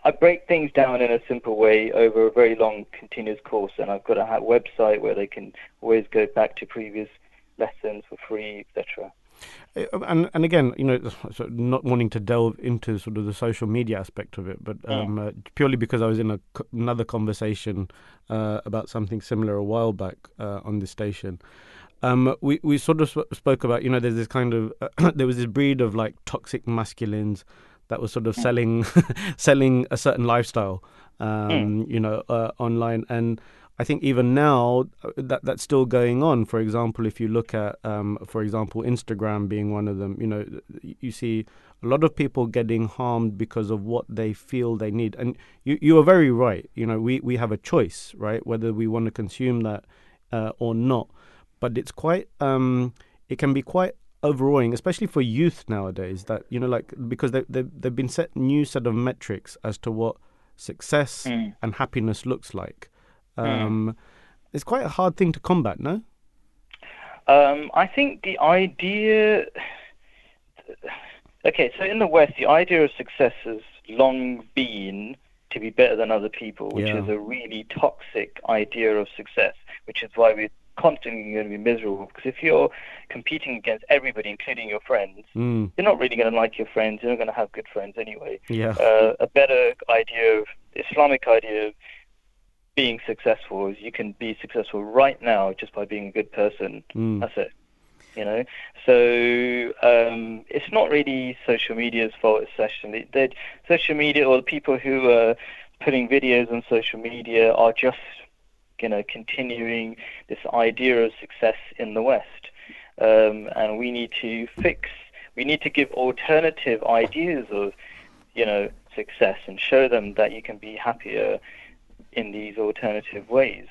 I break things down in a simple way over a very long continuous course, and I've got a website where they can always go back to previous lessons for free, etc. Uh, And and again, you know, of not wanting to delve into sort of the social media aspect of it, but um, uh, purely because I was in a, another conversation uh, about something similar a while back uh, on this station. Um, we we sort of sp- spoke about, you know, there's this kind of <clears throat> there was this breed of like toxic masculines that was sort of selling <laughs> selling a certain lifestyle, um, you know, uh, online and. I think even now uh, that that's still going on. For example, if you look at, um, for example, Instagram being one of them, you know, you see a lot of people getting harmed because of what they feel they need. And you you are very right. You know, we we have a choice, right, whether we want to consume that uh, or not. But it's quite, um, it can be quite overawing, especially for youth nowadays. That you know, like because they they they've been set new set of metrics as to what success Mm. and happiness looks like. Um, It's quite a hard thing to combat, no? Um, I think the idea. Okay, so in the West, the idea of success has long been to be better than other people, which Yeah. is a really toxic idea of success, which is why we're constantly going to be miserable. Because if you're competing against everybody, including your friends, Mm, you're not really going to like your friends. You're not going to have good friends anyway. yeah. Uh, a better idea of Islamic idea of being successful is you can be successful right now just by being a good person. Mm, That's it. You know, so um, it's not really social media's fault. It's actually that social media or the people who are putting videos on social media are just, you know, continuing this idea of success in the West, um, and we need to fix. We need to give alternative ideas of, you know, success and show them that you can be happier in these alternative ways.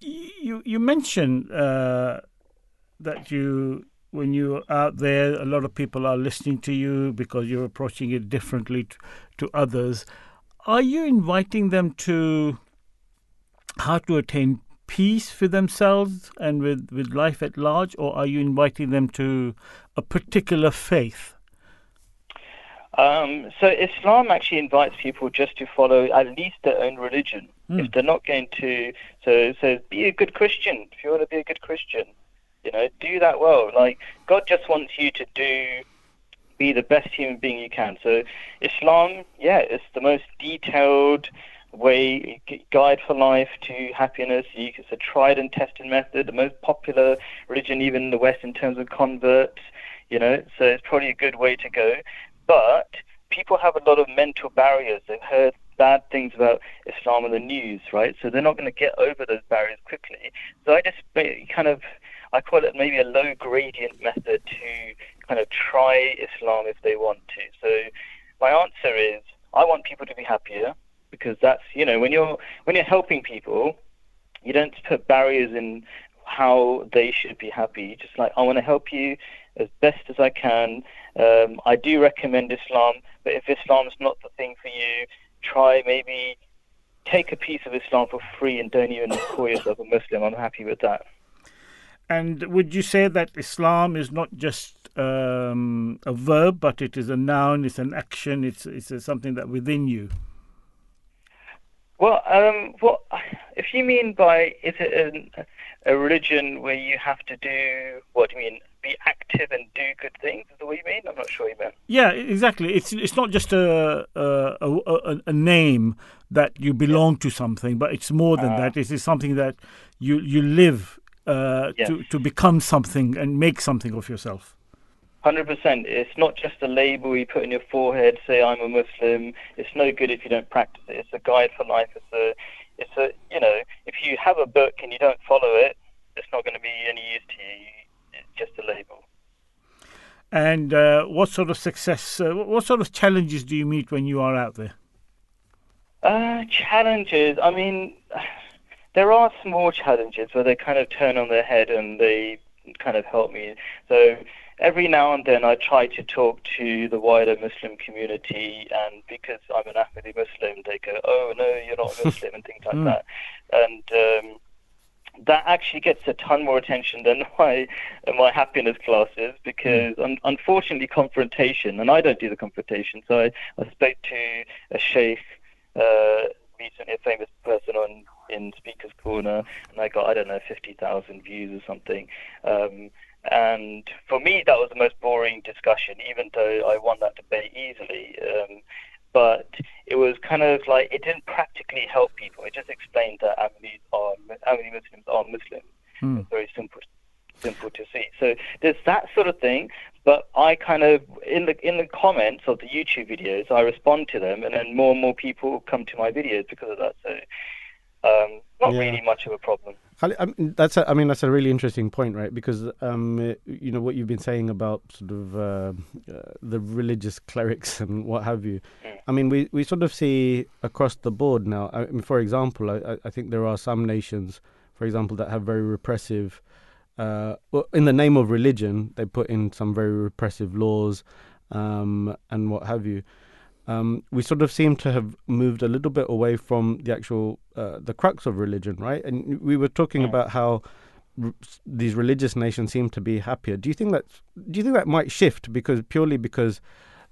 You you mentioned uh, that you when you're out there, a lot of people are listening to you because you're approaching it differently to, to others. Are you inviting them to how to attain peace for themselves and with, with life at large, or are you inviting them to a particular faith? Um, so Islam actually invites people just to follow at least their own religion. Hmm. If they're not going to, so says be a good Christian. If you want to be a good Christian, you know, do that well. Like God just wants you to do, be the best human being you can. So Islam, yeah, it's the most detailed way guide for life to happiness. It's a tried and tested method, the most popular religion even in the West in terms of converts. You know, so it's probably a good way to go but people have a lot of mental barriers. They've heard bad things about Islam in the news, right? So they're not going to get over those barriers quickly. So I just kind of, I call it maybe a low gradient method to kind of try Islam if they want to. So my answer is, I want people to be happier because that's, you know, when you're when you're helping people, you don't put barriers in how they should be happy. Just like I want to help you as best as I can. Um, I do recommend Islam, but if Islam's not the thing for you, try maybe take a piece of Islam for free and don't even call yourself a Muslim. I'm happy with that. And would you say that Islam is not just um, a verb, but it is a noun, it's an action, it's it's something that within you? Well, um, what if you mean by is it an, a religion where you have to do what do you mean? Be active and do good things? Is that what you mean? I'm not sure you meant. Yeah, exactly. It's it's not just a a, a, a- a name that you belong to something, but it's more than that. It is something that you you live uh, Yes. to to become something and make something of yourself. Hundred percent. It's not just a label you put on your forehead. Say I'm a Muslim. It's no good if you don't practice it. It's a guide for life. It's a, it's a, you know, if you have a book and you don't follow it, it's not going to be any use to you. It's just a label. And uh, what sort of success? Uh, what sort of challenges do you meet when you are out there? Uh, challenges. I mean, <sighs> there are small challenges where they kind of turn on their head and they kind of help me. So every now and then I try to talk to the wider Muslim community, and because I'm an Ahmadi Muslim, they go, "Oh no, you're not a <laughs> Muslim," and things like Mm. that. And um, that actually gets a ton more attention than <laughs> my my happiness classes because un- unfortunately confrontation and I don't do the confrontation so I, I spoke to a sheikh uh, recently a famous person on in Speaker's Corner and I got I don't know 50,000 views or something um, and for me that was the most boring discussion even though I won that debate easily um, but it was kind of like it didn't practically help people. It just explained that Ahmadis are Ahmadi Muslims are Muslims. Hmm. It's very simple, simple to see. So there's that sort of thing. But I kind of in the in the comments of the YouTube videos, I respond to them, and then more and more people come to my videos because of that. So um, not Yeah. really much of a problem. I mean, that's a, I mean that's a really interesting point, right? Because um, uh, you know what you've been saying about sort of uh, uh, the religious <laughs> clerics and what have you. I mean, we, we sort of see across the board now. I mean, for example, I, I- I think there are some nations, for example, that have very repressive. Uh, well, in the name of religion, they put in some very repressive laws um, and what have you. Um, we sort of seem to have moved a little bit away from the actual uh, the crux of religion, right? And we were talking about how r- these religious nations seem to be happier. Do you think that do you think that might shift because purely because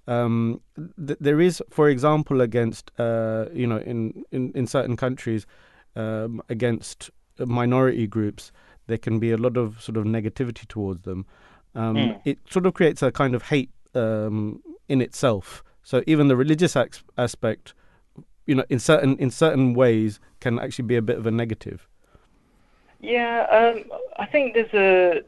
um, th- there is, for example, against uh, you know in, in, in certain countries um, against minority groups, there can be a lot of sort of negativity towards them. Um, Mm. It sort of creates a kind of hate um, in itself. So even the religious aspect, you know, in certain in certain ways, can actually be a bit of a negative. Yeah, um, I think there's a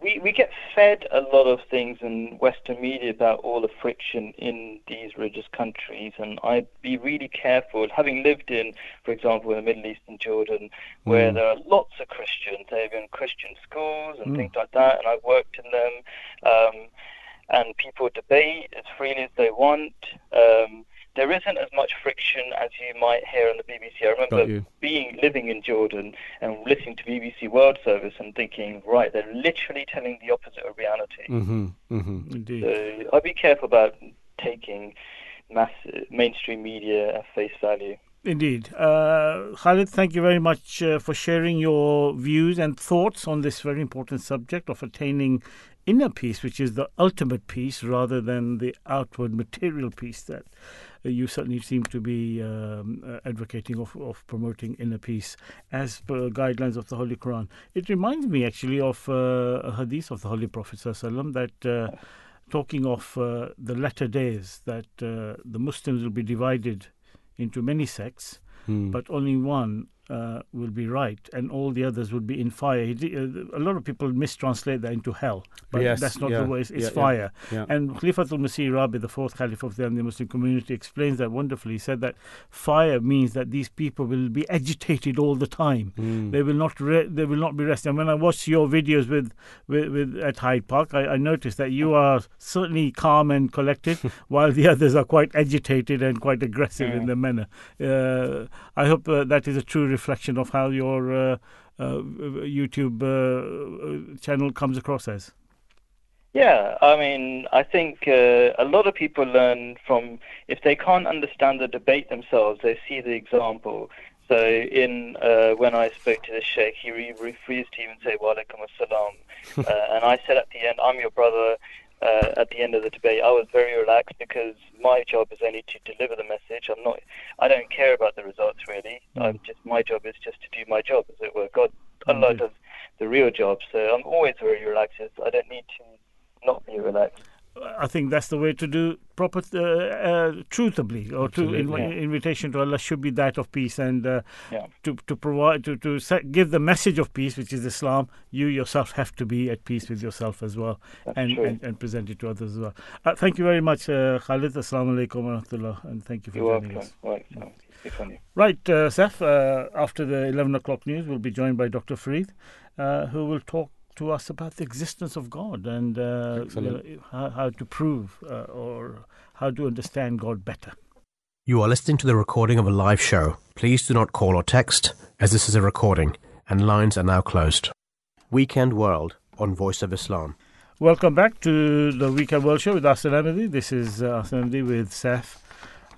we we get fed a lot of things in Western media about all the friction in these religious countries, and I'd be really careful. Having lived in, for example, in the Middle East and Jordan, where Mm. there are lots of Christians, they've in Christian schools and Mm. things like that, and I've worked in them, um, and people debate as freely as they want. Um, there isn't as much friction as you might hear on the BBC. I remember being living in Jordan and listening to BBC World Service and thinking, right, they're literally telling the opposite of reality. Mm-hmm. Mm-hmm. Indeed. So I'd be careful about taking mass mainstream media at face value. Indeed. Uh, Khalid, thank you very much uh, for sharing your views and thoughts on this very important subject of attaining inner peace, which is the ultimate peace rather than the outward material peace that uh, you certainly seem to be um, uh, advocating of, of promoting inner peace as per guidelines of the Holy Quran. It reminds me actually of uh, a hadith of the Holy Prophet that. Uh, Talking of uh, the latter days, that uh, the Muslims will be divided into many sects, Mm. but only one uh, will be right, and all the others would be in fire. Uh, a lot of people mistranslate that into hell, but Yes, that's not yeah, the way. It's, it's yeah, fire. yeah. And Khalifatul Masih Rabi, the fourth caliph of the Muslim community, explains that wonderfully. He said that fire means that these people will be agitated all the time. Mm. They will not. Re- they will not be resting. And when I watch your videos with, with, with at Hyde Park, I, I noticed that you are certainly calm and collected, <laughs> while the others are quite agitated and quite aggressive in their manner. Uh, I hope uh, that is a true reflection of how your uh, uh, YouTube uh, channel comes across as. Yeah, I mean, I think uh, a lot of people learn from if they can't understand the debate themselves, they see the example. So, in uh, when I spoke to the sheikh, he refused to even say "Wa alaikum assalam," <laughs> uh, and I said at the end, "I'm your brother." Uh, at the end of the debate, I was very relaxed because my job is only to deliver the message. I'm not. I don't care about the results really. I'm just my job is just to do my job, as it were. God, Allah Indeed. does the real job. So I'm always very relaxed. I don't need to not be relaxed. I think that's the way to do proper, uh, uh, truthfully, or to inv- Yeah. invitation to Allah should be that of peace, and uh, Yeah. to to provide to to set, give the message of peace, which is Islam. You yourself have to be at peace with yourself as well, and, and and present it to others as well. Uh, thank you very much, uh, Khalid. Assalamu alaikum wa rahmatullah, and thank you for You're joining welcome. us. Right, so, good on you. Right, uh, Saf, uh, after the 11 o'clock news, we'll be joined by Dr. Farid, uh, who will talk to us about the existence of God and uh, you know, how, how to prove uh, or how to understand God better. You are listening to the recording of a live show. Please do not call or text, as this is a recording, and lines are now closed. Weekend World on Voice of Islam. Welcome back to the Weekend World Show with Asan Ahmadi. This is uh, Asan Ahmadi with Saf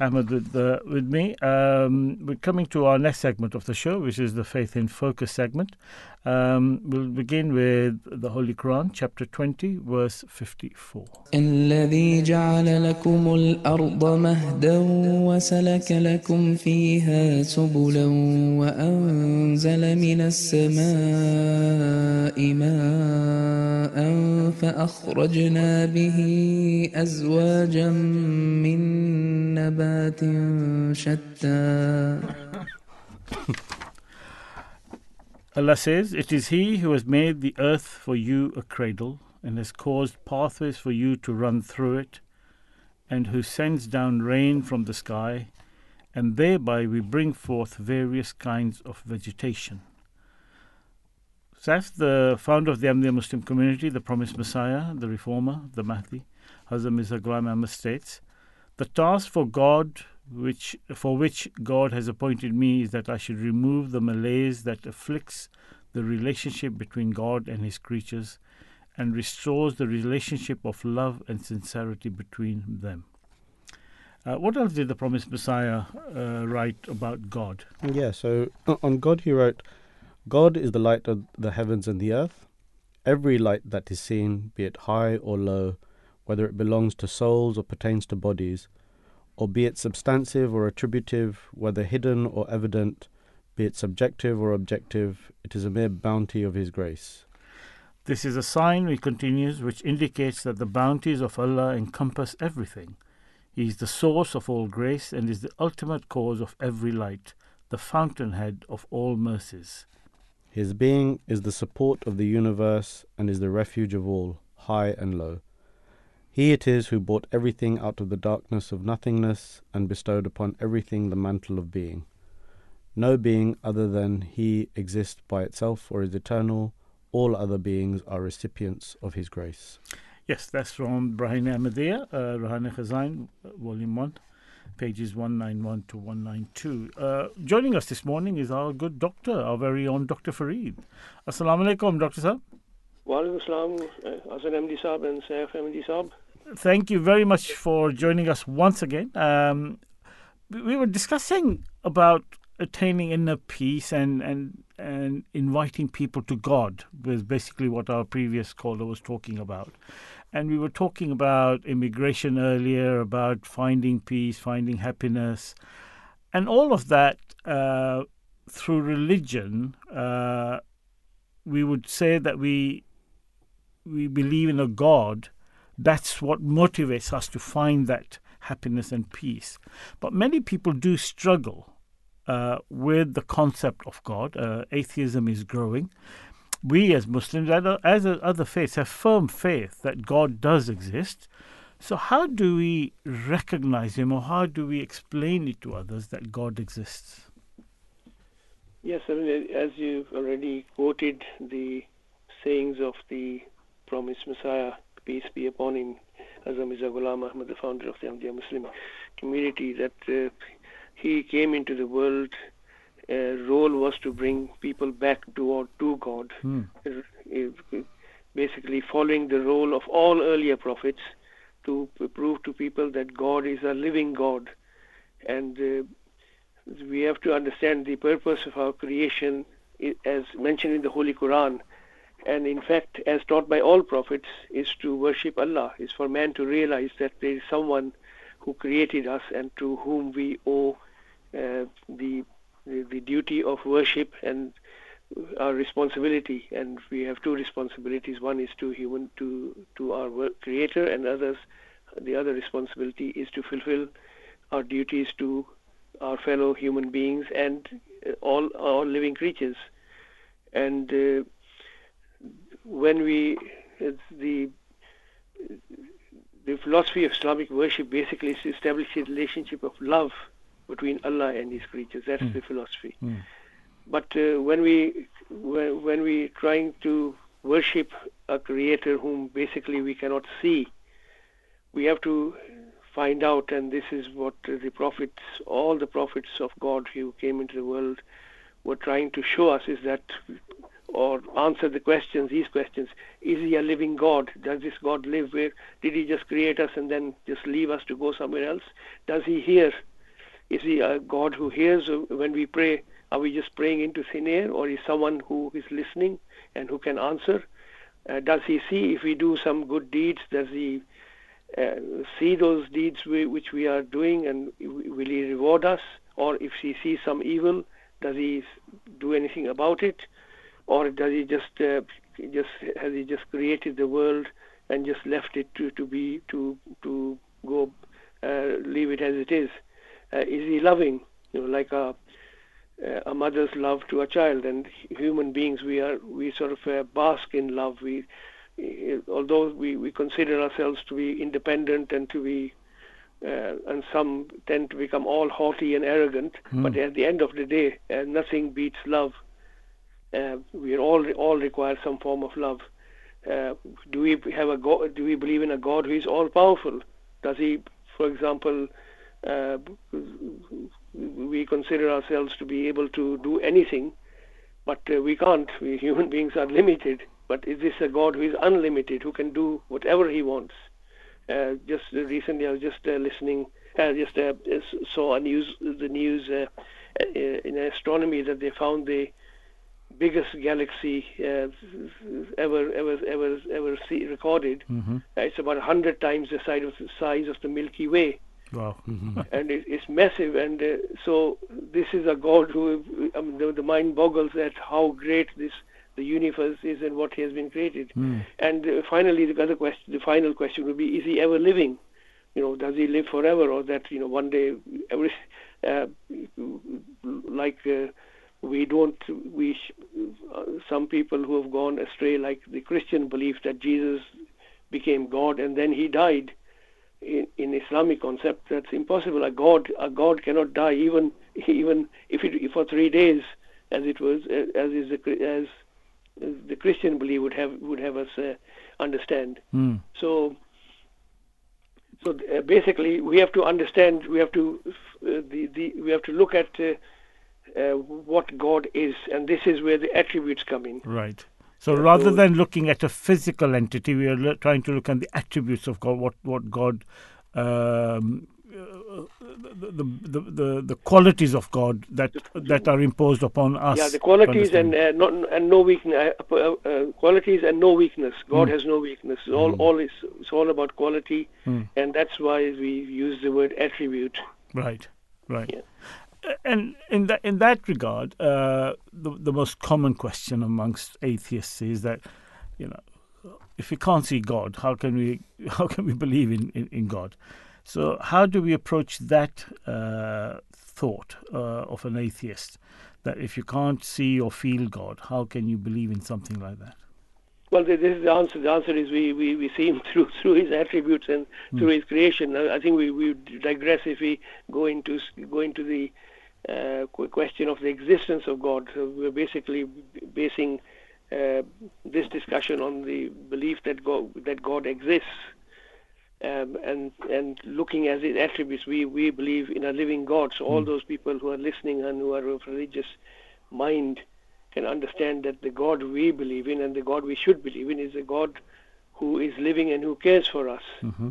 Ahmed with, uh, with me. Um, we're coming to our next segment of the show, which is the Faith in Focus segment. Um, we'll begin with the Holy Quran, chapter 20, verse 54. الذي جعل لكم الأرض مهدا وسلك لكم فيها سبلا وأنزل من السماء ماء فأخرجنا به أزواجا من نبات شتى Allah says, It is He who has made the earth for you a cradle and has caused pathways for you to run through it, and who sends down rain from the sky, and thereby we bring forth various kinds of vegetation. Saf, the founder of the Ahmadiyya Muslim community, the promised Messiah, the Reformer, the Mahdi, Hazrat Mirza Ghulam states, The task for God which for which God has appointed me is that I should remove the malaise that afflicts the relationship between God and his creatures and restores the relationship of love and sincerity between them. Uh, what else did the promised Messiah uh, write about God? Yeah, so uh, on God he wrote, God is the light of the heavens and the earth. Every light that is seen, be it high or low, whether it belongs to souls or pertains to bodies, or be it substantive or attributive, whether hidden or evident, be it subjective or objective, it is a mere bounty of His grace. This is a sign, he continues, which indicates that the bounties of Allah encompass everything. He is the source of all grace and is the ultimate cause of every light, the fountainhead of all mercies. His being is the support of the universe and is the refuge of all, high and low. He it is who brought everything out of the darkness of nothingness and bestowed upon everything the mantle of being. No being other than He exists by itself or is eternal. All other beings are recipients of His grace. Yes, that's from Barahin-e-Ahmadiyya, uh, Ruhani Khazain, Volume 1, pages 191 to 192. Uh, joining us this morning is our good doctor, our very own Dr. Fareed. Assalamu alaikum, Dr. Saab. Walaikum Assalam, uh, Hassan MD Saab and Saif MD Saab. Thank you very much for joining us once again. Um, we- we were discussing about attaining inner peace and, and and inviting people to God was basically what our previous caller was talking about. And we were talking about immigration earlier, about finding peace, finding happiness, and all of that uh, through religion. Uh, we would say that we we believe in a God. That's what motivates us to find that happiness and peace. But many people do struggle uh, with the concept of God. Uh, atheism is growing. We as Muslims, as- as other faiths, have firm faith that God does exist. So, how do we recognize Him or how do we explain it to others that God exists? Yes, I mean, as you've already quoted the sayings of the promised Messiah, peace be upon him, Hazrat Mirza Ghulam Ahmad, the founder of the Ahmadiyya Muslim community, that uh, he came into the world. Uh, role was to bring people back toward to God, Hmm. Uh, basically following the role of all earlier prophets to p- prove to people that God is a living God, and uh, we have to understand the purpose of our creation as mentioned in the Holy Quran and in fact as taught by all prophets is to worship Allah is for man to realize that there is someone who created us and to whom we owe uh, the, the the duty of worship and our responsibility. And we have two responsibilities. One is to human to to our creator and others the other responsibility is to fulfill our duties to our fellow human beings and uh, all all living creatures. And uh, when we it's the the philosophy of Islamic worship basically is to establish a relationship of love between Allah and His creatures. That's the philosophy. Mm. But uh, when we when we trying to worship a creator whom basically we cannot see, we have to find out, and this is what the prophets, all the prophets of God who came into the world, were trying to show us is that, or answer the questions, these questions: Is He a living God? Does this God live? Where did He just create us and then just leave us to go somewhere else? Does He hear? Is He a God who hears when we pray? Are we just praying into thin air, or is someone who is listening and who can answer? Uh, does He see if we do some good deeds? Does He uh, see those deeds we, which we are doing, and will He reward us? Or if He sees some evil, does He do anything about it? Or does He just uh, just has He just created the world and just left it to, to be to to go uh, leave it as it is? Uh, is He loving? You know, like a uh, a mother's love to a child and human beings we are we sort of uh, bask in love we uh, although we, we consider ourselves to be independent and to be uh, and some tend to become all haughty and arrogant but at the end of the day uh, nothing beats love uh, we all all require some form of love uh, do we have a god do we believe in a god who is all powerful does he for example uh, we consider ourselves to be able to do anything, but uh, we can't. We human beings are limited. But is this a God who is unlimited, who can do whatever he wants? Uh, just uh, recently, I was just uh, listening I just uh, saw news the news uh, uh, in astronomy that they found the biggest galaxy uh, ever ever ever ever see, recorded. Mm-hmm. Uh, it's about hundred times the size of the size of the Milky Way, Wow. and it, it's massive. And uh, so this is a God who I mean, the, the mind boggles at how great this the universe is and what He has been created. Hmm. And uh, finally, the other question, the final question would be: Is He ever living? You know, does He live forever, or that you know one day every uh, like. We don't we sh- uh, some people who have gone astray like the christian belief that jesus became god and then he died in, in islamic concept that's impossible a god a god cannot die even even if it for 3 days as it was as is the, as the christian belief would have would have us uh, understand Hmm. so so uh, basically we have to understand we have to uh, the, the we have to look at uh, uh, what God is, and this is where the attributes come in. Right. So Yeah, rather so- than looking at a physical entity, we are trying to look at the attributes of God. What what God, um, uh, the, the, the the the qualities of God that that are imposed upon us. yeah, the qualities and uh, not and no weakness. Uh, uh, uh, qualities and no weakness. God Hmm. has no weakness. It's all all is it's all about quality, Hmm. and that's why we use the word attribute. Right, right. Yeah. And in that in that regard, uh, the the most common question amongst atheists is that, you know, if we can't see God, how can we <laughs> how can we believe in in, in God? So how do we approach that uh, thought uh, of an atheist? That if you can't see or feel God, how can you believe in something like that? Well, this is the answer. The answer is we, we, we see him <laughs> through through his attributes and through his creation. I I think we, we digress if we go into go into the uh, question of the existence of God. So we're basically basing uh, this discussion on the belief that God that God exists. Um, and and looking at his attributes, we, we believe in a living God. So all those people who are listening and who are of religious mind can understand that the God we believe in and the God we should believe in is a God who is living and who cares for us.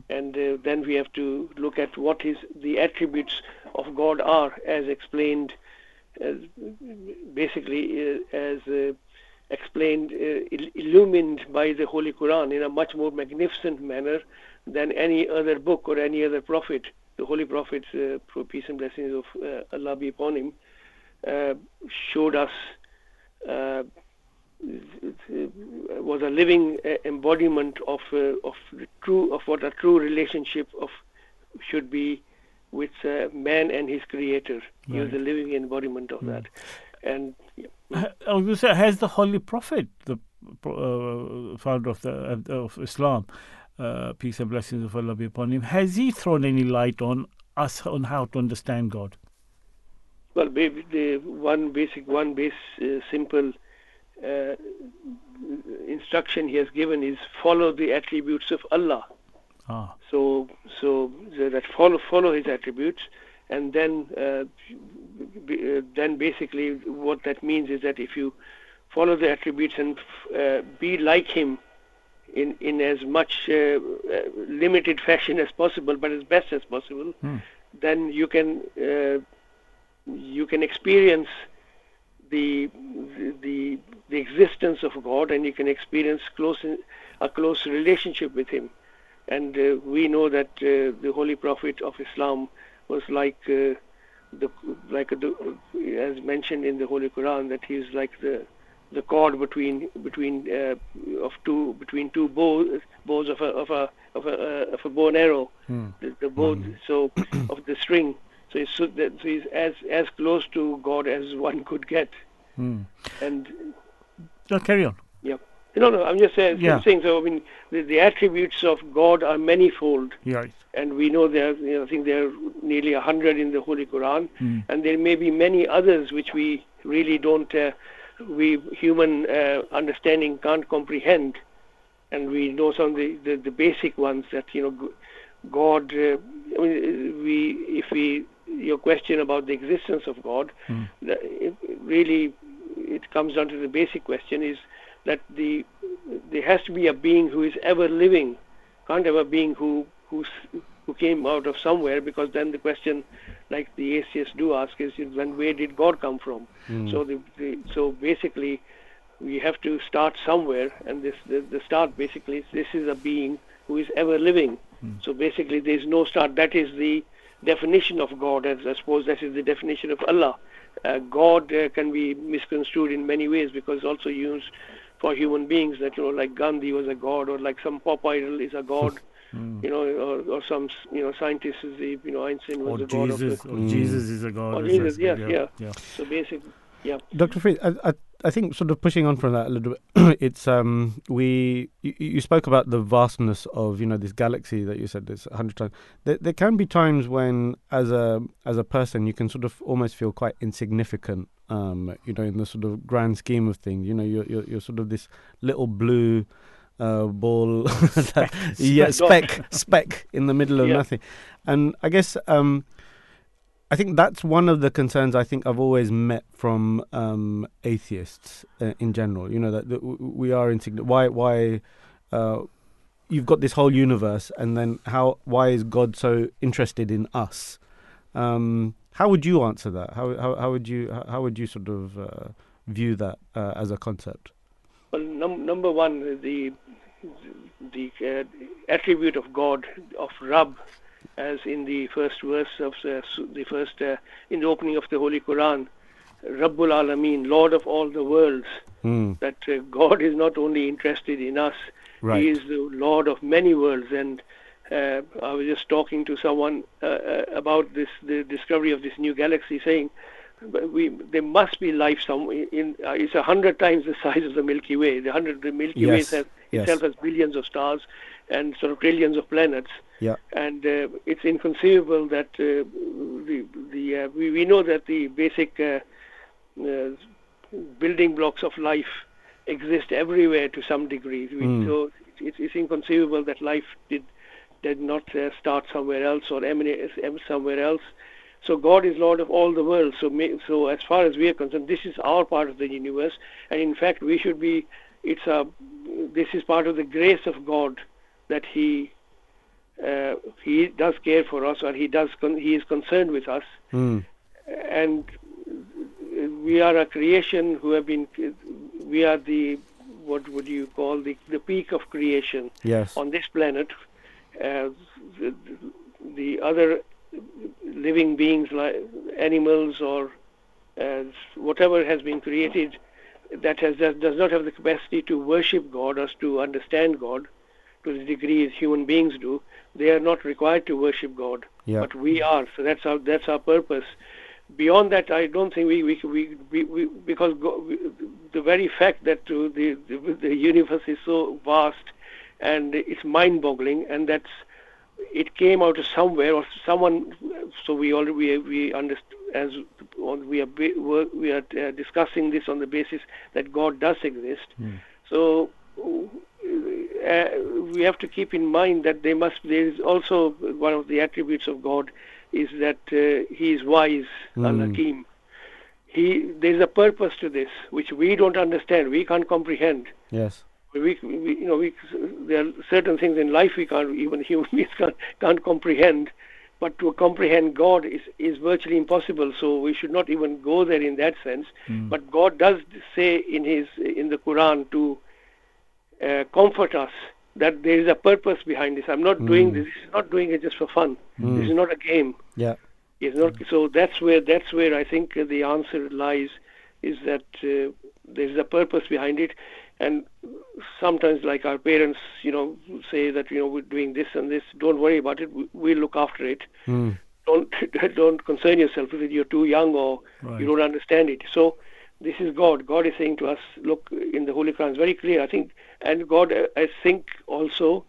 And uh, then we have to look at what is the attributes of God are, as explained, as basically uh, as uh, explained, uh, il- illumined by the Holy Quran in a much more magnificent manner than any other book or any other prophet. The Holy Prophet, uh, peace and blessings of uh, Allah be upon him, uh, showed us uh, was a living uh, embodiment of uh, of the true of what a true relationship of should be with uh, man and his creator. He was a living embodiment of that, and yeah, I was gonna say, has the Holy Prophet, the uh, founder of the of Islam, uh, peace and blessings of Allah be upon him, has he thrown any light on us on how to understand God? well, the one basic, one base, uh, simple uh, instruction he has given is follow the attributes of Allah. Ah, So, so that follow follow his attributes, and then uh, b- uh, then basically what that means is that if you follow the attributes and uh, be like him in in as much uh, uh, limited fashion as possible, but as best as possible, Hmm. then you can uh, you can experience the the the existence of God, and you can experience close a close relationship with Him. And uh, we know that uh, the Holy Prophet of Islam was like uh, the like the, as mentioned in the Holy Quran that he is like the the cord between between uh, of two between two bows bows of a of a of a, uh, of a bow and arrow the, the bow so of the string so he's so, he's as as close to God as one could get hmm. and No, carry on. yeah no no I'm just saying, Yeah. saying so I mean the, the attributes of God are manifold right. and we know there are, you know, I think there are nearly a hundred in the Holy Quran, Mm. and there may be many others which we really don't, uh, we human uh, understanding can't comprehend, and we know some of the, the, the basic ones that you know, God. Uh, I mean, we if we your question about the existence of God, Mm. it, really it comes down to the basic question is that the there has to be a being who is ever living can't have a being who who's who came out of somewhere because then the question like the atheists do ask is when where did god come from Mm. so the, the so basically we have to start somewhere and this the, the start basically is this is a being who is ever living so basically there is no start that is the definition of god as i suppose that is the definition of allah uh, god uh, can be misconstrued in many ways because it's also used for human beings that you know like gandhi was a god or like some pop idol is a god <laughs> you know or, or some you know scientists is the you know einstein was Or the god of Jesus, the, or Mm. Jesus is a god. Or Jesus, I yeah, yeah. yeah. so basically yeah Dr. Freed, I, I, I think sort of pushing on from that a little bit, <clears throat> it's um we you, you spoke about the vastness of you know this galaxy that you said this a hundred times. There, there can be times when, as a as a person, you can sort of almost feel quite insignificant. Um, you know, in the sort of grand scheme of things, you know, you're you're, you're sort of this little blue uh, ball, <laughs> that, yeah, Speck. speck speck in the middle of Yeah. nothing, and I guess um. I think that's one of the concerns I think I've always met from um, atheists uh, in general. You know that, that we are insignificant. Why? Why? Uh, you've got this whole universe, and then how? Why is God so interested in us? Um, how would you answer that? How? How, how would you? How, would you sort of uh, view that uh, as a concept? Well, num- number one, the the uh, attribute of God of Rab, as in the first verse of the, the first uh, in the opening of the Holy Quran, Rabbul Alameen, Lord of all the worlds. Mm, That uh, God is not only interested in us, right. He is the Lord of many worlds. And uh, I was just talking to someone uh, uh, about this, the discovery of this new galaxy, saying we there must be life somewhere. In uh, it's a hundred times the size of the Milky Way. The hundred the Milky Way Yes, has, yes. itself has billions of stars and sort of trillions of planets. Yeah. And uh, it's inconceivable that uh, the the uh, we, we know that the basic uh, uh, building blocks of life exist everywhere to some degree. We, Mm. So it's, it's inconceivable that life did did not uh, start somewhere else or emanate somewhere else. So God is Lord of all the world. So ma- so as far as we are concerned, this is our part of the universe, and in fact we should be. It's a. This is part of the grace of God that He. Uh, he does care for us, or he does. Con- he is concerned with us, Mm, and we are a creation who have been we are the what would you call the the peak of creation yes. on this planet uh, the, the other living beings like animals or uh, whatever has been created that has that does not have the capacity to worship God or to understand God to the degree as human beings do they are not required to worship God. Yeah. but we are. So that's our that's our purpose. Beyond that i don't think we we we, we, we because go, we, the very fact that uh, the, the the universe is so vast and it's mind boggling and that's it came out of somewhere or someone so we already we, we understand as we are we are discussing this on the basis that god does exist. So uh, we have to keep in mind that they must there is also one of the attributes of god is that uh, he is wise Mm. al-hakim he there is a purpose to this which we don't understand we can't comprehend. Yes. we, we you know we there are certain things in life we can't even <laughs> human beings can't, can't comprehend. But to comprehend god is is virtually impossible so we should not even go there in that sense. But god does say in his in the quran to uh, comfort us that there is a purpose behind this. I'm not doing this. This is not doing it just for fun. This is not a game. Yeah. it's not so that's where that's where I think the answer lies is that uh, there's a purpose behind it. And sometimes like our parents you know say that you know we're doing this and this don't worry about it. We, we'll look after it. Mm, don't <laughs> don't concern yourself with it. You're too young or Right. you don't understand it. So this is god god is saying to us look in the holy quran it's very clear i think and god uh, i think also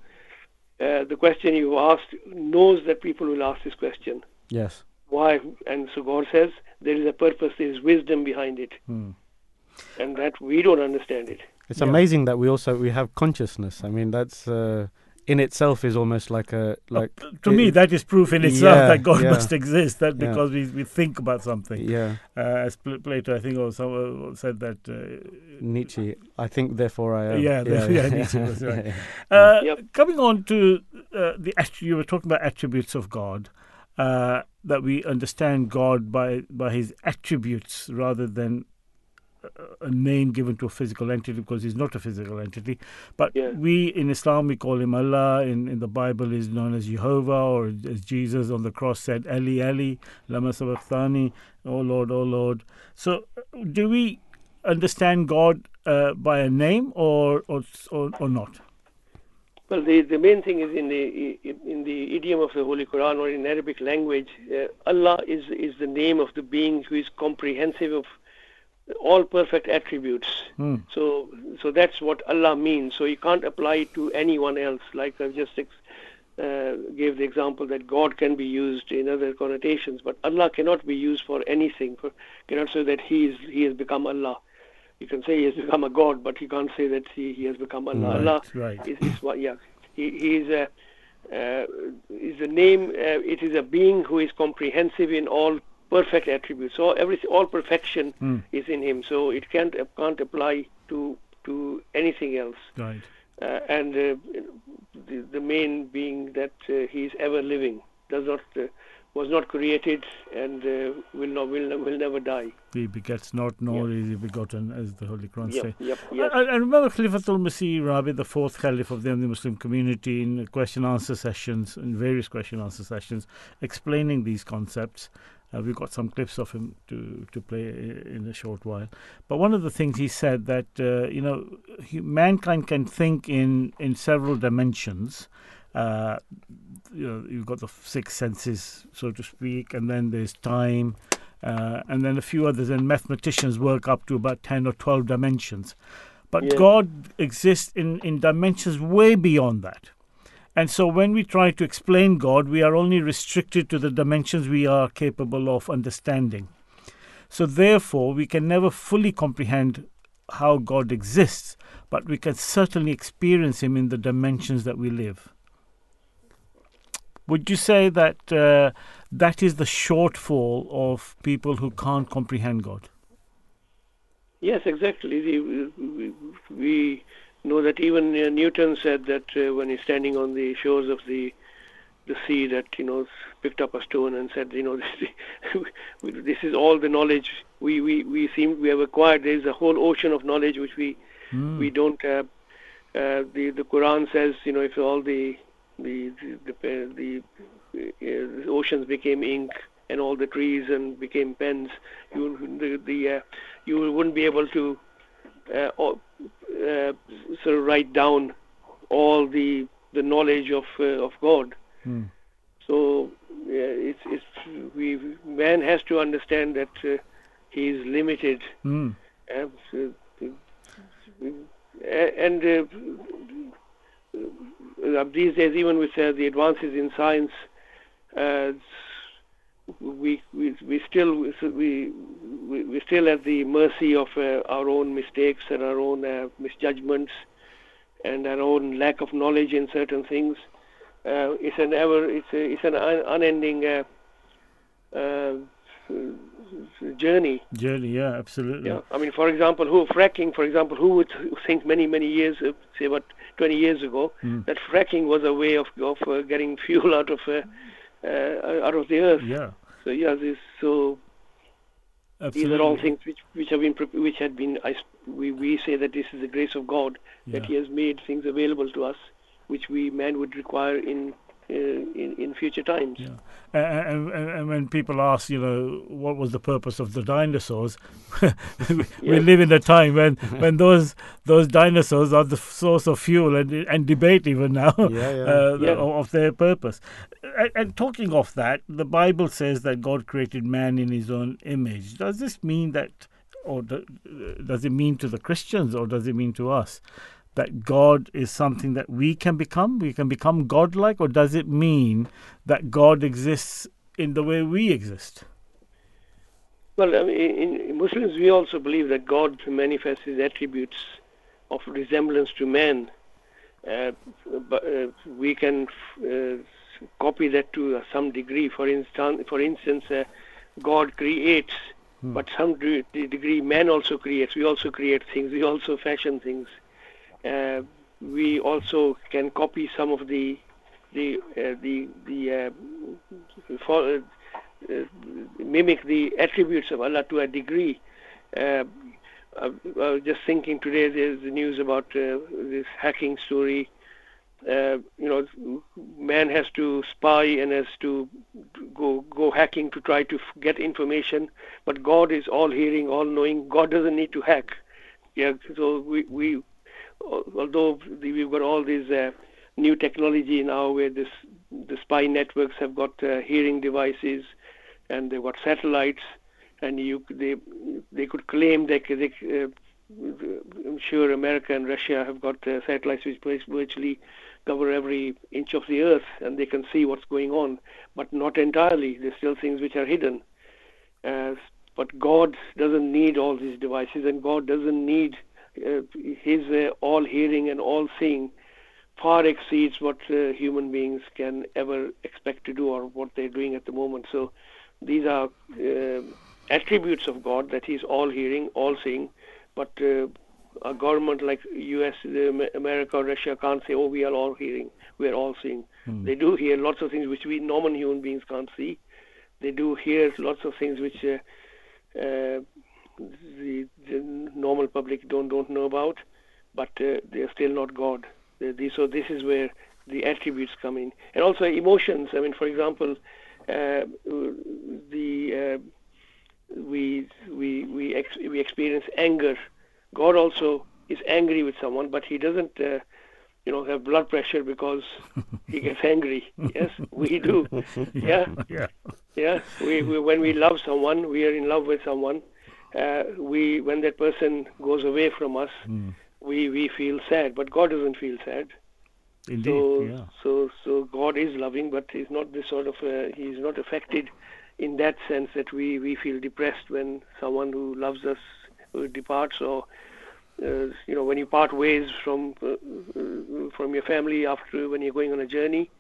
uh, the question you asked knows that people will ask this question yes. why and so god says there is a purpose there is wisdom behind it Hmm. and that we don't understand it It's Yeah. amazing that we also we have consciousness. I mean, that's uh, in itself is almost like a like to me that is proof in itself Yeah, that God yeah. must exist. That Yeah. because we, we think about something. yeah Uh, as Plato, I think, or also said that. Uh, Nietzsche. I think therefore I am. Yeah, <laughs> the- yeah, Nietzsche was right. yeah. <laughs> Uh, Yep. Coming on to uh, the attri- you were talking about attributes of God, uh, that we understand God by by His attributes rather than a- name given to a physical entity because He's not a physical entity. But Yeah. we in Islam we call Him Allah. In in the Bible is known as Jehovah, or as Jesus on the cross said, Eli Eli, lama sabachthani, Oh Lord, Oh Lord. So do we understand God uh, by a name or or or, or not? Well, the, the main thing is in the in the idiom of the Holy Quran or in Arabic language, uh, Allah is is the name of the being who is comprehensive of all perfect attributes. Hmm. So so that's what Allah means. So you can't apply it to anyone else. Like I've just ex- uh, gave the example that God can be used in other connotations, but Allah cannot be used for anything. For, cannot say that He is He has become Allah. You can say He has become a God, but you can't say that He, he has become Allah. Right, Allah right. is, is what, yeah. He, he is a uh, is a name. Uh, it is a being who is comprehensive in all perfect attributes. So every all perfection Hmm. is in him. So it can't can't apply to to anything else. Right. Uh, and uh, the, the main being that uh, he is ever living, does not uh, was not created and uh, will not will, will never die. He begets not, nor is he begotten, as the Holy Quran Yep, says. yep, yes. I, I remember Khalifatul Masih Rabi, the fourth Caliph of the Ahmadi Muslim community, in question answer sessions, in various question answer sessions, explaining these concepts. Uh, we've got some clips of him to, to play in a short while. But one of the things he said that, uh, you know, he, mankind can think in, in several dimensions. Uh, you know, you've got the six senses, so to speak, and then there's time, uh, and then a few others. And mathematicians work up to about 10 or 12 dimensions. But Yeah. God exists in, in dimensions way beyond that. And so when we try to explain God, we are only restricted to the dimensions we are capable of understanding. So therefore, we can never fully comprehend how God exists, but we can certainly experience Him in the dimensions that we live. Would you say that uh, that is the shortfall of people who can't comprehend God? Yes, exactly. The, we, we know that even uh, Newton said that uh, when he's standing on the shores of the the sea, that you know picked up a stone and said, you know, <laughs> this, this is all the knowledge we, we, we seem we have acquired. There is a whole ocean of knowledge which we Hmm. we don't. Uh, uh, the the Quran says, you know, if all the the the the, the, uh, the oceans became ink and all the trees and became pens, you the the uh, you wouldn't be able to uh, uh, sort of write down all the the knowledge of uh, of God. Hmm. So yeah, it's it's we man has to understand that uh, he is limited. So, uh, and uh, uh, these days, even with uh, the advances in science, uh, we, we we still we we we're still at the mercy of uh, our own mistakes and our own uh, misjudgments and our own lack of knowledge in certain things. Uh, it's an ever it's a, it's an un- unending uh, uh, journey. Journey, yeah, absolutely. Yeah, I mean, for example, who fracking, for example, who would think many many years, uh, say about 20 years ago, Mm. that fracking was a way of of uh, getting <laughs> fuel out of uh, out of the earth. Yeah, So yeah, this so absolutely. these are all things which which have been which had been I, we we say that this is the grace of God that He has made things available to us, which we man would require in in in future times. Yeah. And, and, and when people ask, you know, what was the purpose of the dinosaurs, <laughs> we, we Yeah. live in a time when, <laughs> when those those dinosaurs are the source of fuel and and debate even now Yeah, <laughs> yeah. Uh, the- Yeah. of their purpose. And, and talking of that, the Bible says that God created man in His own image. Does this mean that, or do, does it mean to the Christians, or does it mean to us? That God is something that we can become, we can become godlike, or does it mean that God exists in the way we exist? Well, I mean, in, Muslims, we also believe that God manifests His attributes of resemblance to man uh, but, uh, we can uh, copy that to some degree. For instance, for instance, uh, God creates, but some de- degree man also creates. We also create things. We also fashion things. Uh, we also can copy some of the the uh, the the uh, for, uh, mimic the attributes of Allah to a degree. I, was just thinking today. There's the news about this hacking story. Uh, you know, man has to spy and has to go go hacking to try to f- get information. But God is all hearing, all knowing. God doesn't need to hack. Yeah. So we we although the, we've got all these uh, new technology now where this the spy networks have got uh, hearing devices and they've got satellites and you they they could claim they, they uh, I'm sure America and Russia have got uh, satellites which virtually cover every inch of the earth and they can see what's going on but not entirely. There's still things which are hidden. Uh, but God doesn't need all these devices and God doesn't need uh, his uh, all hearing and all seeing far exceeds what uh, human beings can ever expect to do or what they're doing at the moment. So these are uh, attributes of God that He's all hearing, all seeing. But uh, a government like U.S., America, or Russia can't say, "Oh, we are all hearing, we are all seeing." They do hear lots of things which we normal human beings can't see. They do hear lots of things which uh, uh, the, the normal public don't don't know about, but uh, they are still not God. They- they- so this is where the attributes come in, and also emotions. I mean, for example, uh, the uh, we we we ex- we experience anger. God also is angry with someone, but He doesn't. Uh, you know, have blood pressure because <laughs> he gets angry. Yes, we do. <laughs> Yeah, Yeah. yeah, we, we when we love someone, we are in love with someone. Uh, we when that person goes away from us, we we feel sad. But God doesn't feel sad. Indeed. So yeah. so so God is loving, but He's not this sort of uh, He's not affected in that sense that we we feel depressed when someone who loves us departs or. Uh, you know, when you part ways from uh, uh, from your family after when you're going on a journey,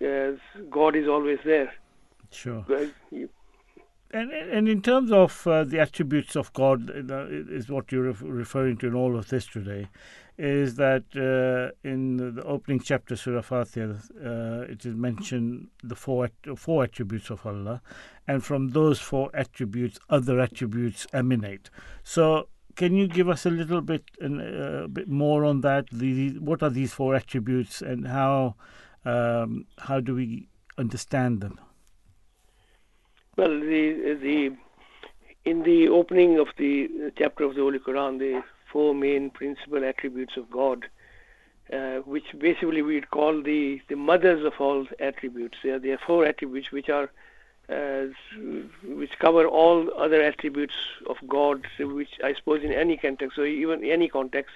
uh, God is always there. Sure. And and in terms of uh, the attributes of God, uh, is what you're referring to in all of this today, is that uh, in the, the opening chapter Surah Fatiha, uh, it is mentioned the four four attributes of Allah, and from those four attributes, other attributes emanate. So. Can you give us a little bit, uh, a bit more on that? The, what are these four attributes, and how um, how do we understand them? Well, the the in the opening of the chapter of the Holy Quran, the four main principal attributes of God, uh, which basically we'd call the the mothers of all attributes. There, there are four attributes which are uh, which cover all other attributes of God, which I suppose in any context, so even any context,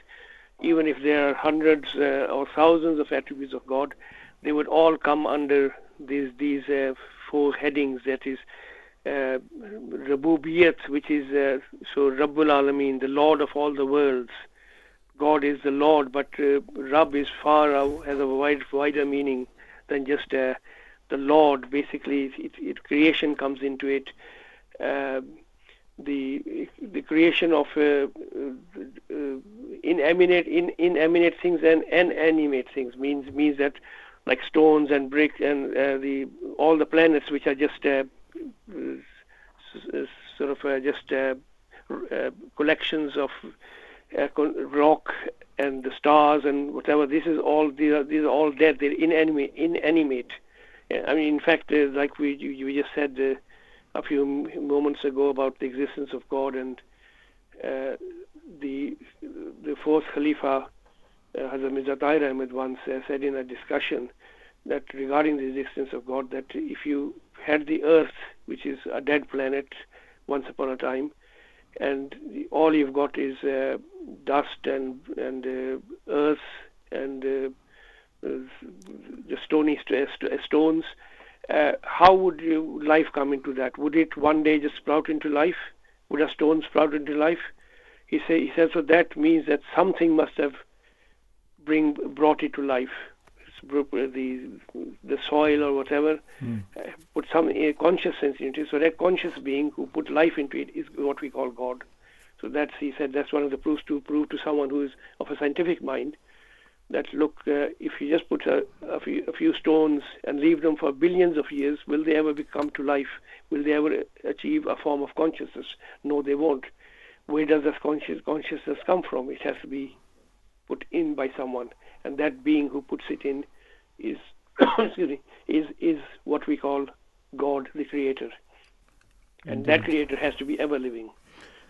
even if there are hundreds uh, or thousands of attributes of God, they would all come under these these uh, four headings. That is uh, Rabubiyat, which is uh, so Rabbul Alameen, the Lord of all the worlds. God is the Lord, but uh, Rab is far out, has a wide, wider meaning than just uh, the Lord. Basically, it, it, creation comes into it. Uh, the the creation of uh, uh, inanimate in, inanimate things and and animate things means means that like stones and brick and uh, the all the planets which are just uh, sort of uh, just uh, uh, collections of rock and the stars and whatever. This is all these are, these are all dead. They're inanimate. Inanimate. I mean, in fact, uh, like we you, you just said uh, a few moments ago about the existence of God and uh, the the fourth Khalifa, Hazrat Mirza Tahir Ahmed once said in a discussion that regarding the existence of God, that if you had the Earth, which is a dead planet, once upon a time, and all you've got is uh, dust and and uh, earth and uh, the stony st- st- stones. Uh, how would you, life come into that? Would it one day just sprout into life? Would a stone sprout into life? He say he says so. That means that something must have bring brought it to life. The the soil or whatever Mm. uh, put some uh, consciousness into it. So that conscious being who put life into it is what we call God. So that's he said that's one of the proofs to prove to someone who is of a scientific mind that look uh, if you just put a, a, few, a few stones and leave them for billions of years, will they ever become to life? Will they ever achieve a form of consciousness? No, they won't. Where does this conscious, consciousness come from? It has to be put in by someone, and that being who puts it in is <coughs> excuse me is is what we call God, the Creator, and that Creator has to be ever living.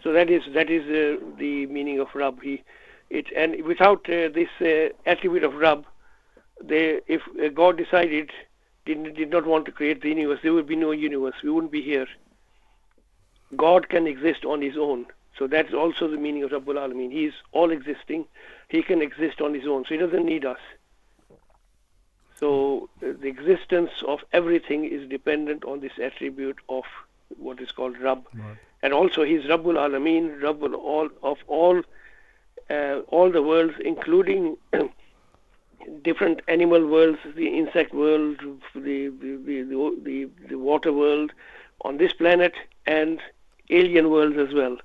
So that is that is uh, the meaning of Rab. He it and without uh, this uh, attribute of Rab, they if uh, God decided did did not want to create the universe, there would be no universe. We wouldn't be here. God can exist on His own. So that's also the meaning of Rabbul Alameen. He is all existing. He can exist on his own. So he doesn't need us. So uh, the existence of everything is dependent on this attribute of what is called Rabb. Right. And also he's Rabbul Alameen, Rabbul all of all uh, all the worlds, including <clears throat> different animal worlds, the insect world, the the, the, the, the, the water world on this planet, and alien worlds as well.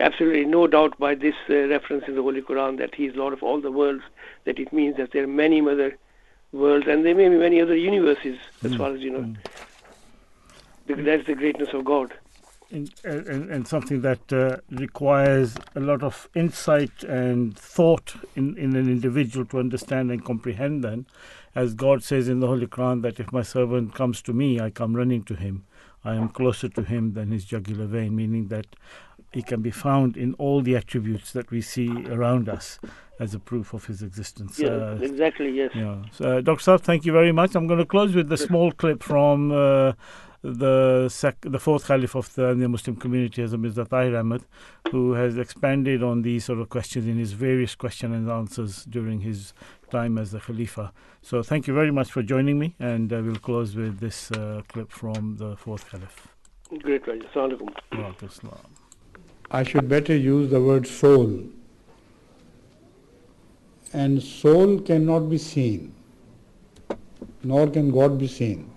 Absolutely no doubt by this uh, reference in the Holy Quran that He is Lord of all the worlds, that it means that there are many other worlds and there may be many other universes as far as you know. Because That's the greatness of God. and, and, and something that uh, requires a lot of insight and thought in, in an individual to understand and comprehend then as god says in the holy quran that if my servant comes to me i come running to him i am closer to him than his jugular vein meaning that he can be found in all the attributes that we see around us as a proof of his existence Yeah, Uh, exactly, yes. yeah. So, uh, Dr. Saab, thank you very much. I'm going to close with a small clip from uh, the sec- the fourth caliph of the, the Muslim community, Mirza Tahir Ahmad, who has expanded on these sort of questions in his various question and answers during his time as the Khalifa. So, thank you very much for joining me, and uh, we'll close with this uh, clip from the fourth caliph. Great pleasure. Assalamu alaikum. I should better use the word soul. And soul cannot be seen, nor can God be seen.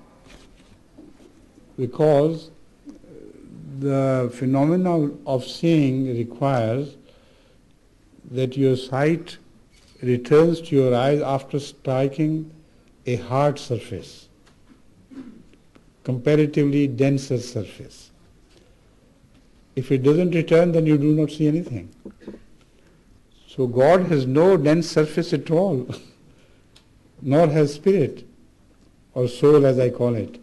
Because the phenomena of seeing requires that your sight returns to your eyes after striking a hard surface, comparatively denser surface. If it doesn't return, then you do not see anything. So God has no dense surface at all, <laughs> nor has spirit, or soul as I call it.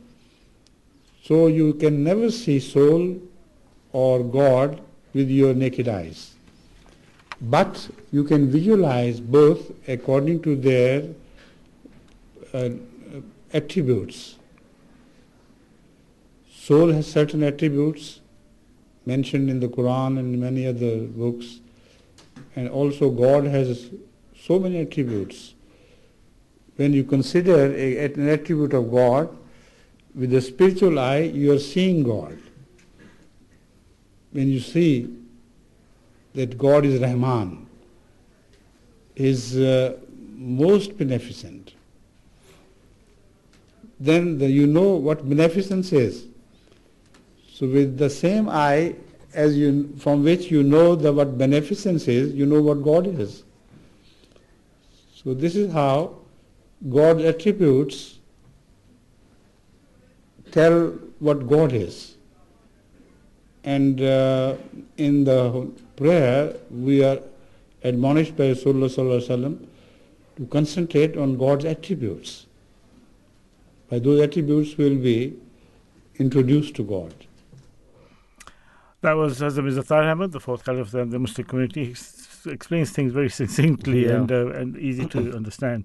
So you can never see soul or God with your naked eyes. But you can visualize both according to their uh, attributes. Soul has certain attributes mentioned in the Quran and many other books. And also God has so many attributes. When you consider a, an attribute of God, with the spiritual eye, you are seeing God. When you see that God is Rahman, is uh, most beneficent, then the, you know what beneficence is. So with the same eye as you from which you know the what beneficence is, you know what God is. So this is how God's attributes tell what God is. And uh, in the prayer we are admonished by Rasulullah to concentrate on God's attributes. By those attributes we will be introduced to God. That was Mirza Tahir Ahmad, the fourth caliph of the Muslim community. He s- explains things very <laughs> succinctly Yeah. and uh, and easy to <coughs> understand.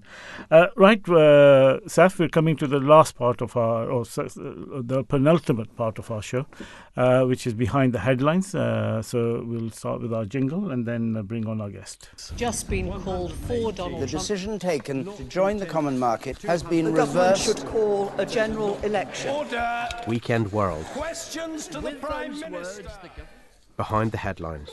Uh, right, uh, Saf, we're coming to the last part of our, or uh, the penultimate part of our show, uh, which is behind the headlines. Uh, so we'll start with our jingle and then uh, bring on our guest. just been called for Donald The Trump. decision taken to join the common market has been The government reversed. should call a general election. Weekend World. Questions to the Prime Minister. Behind the headlines.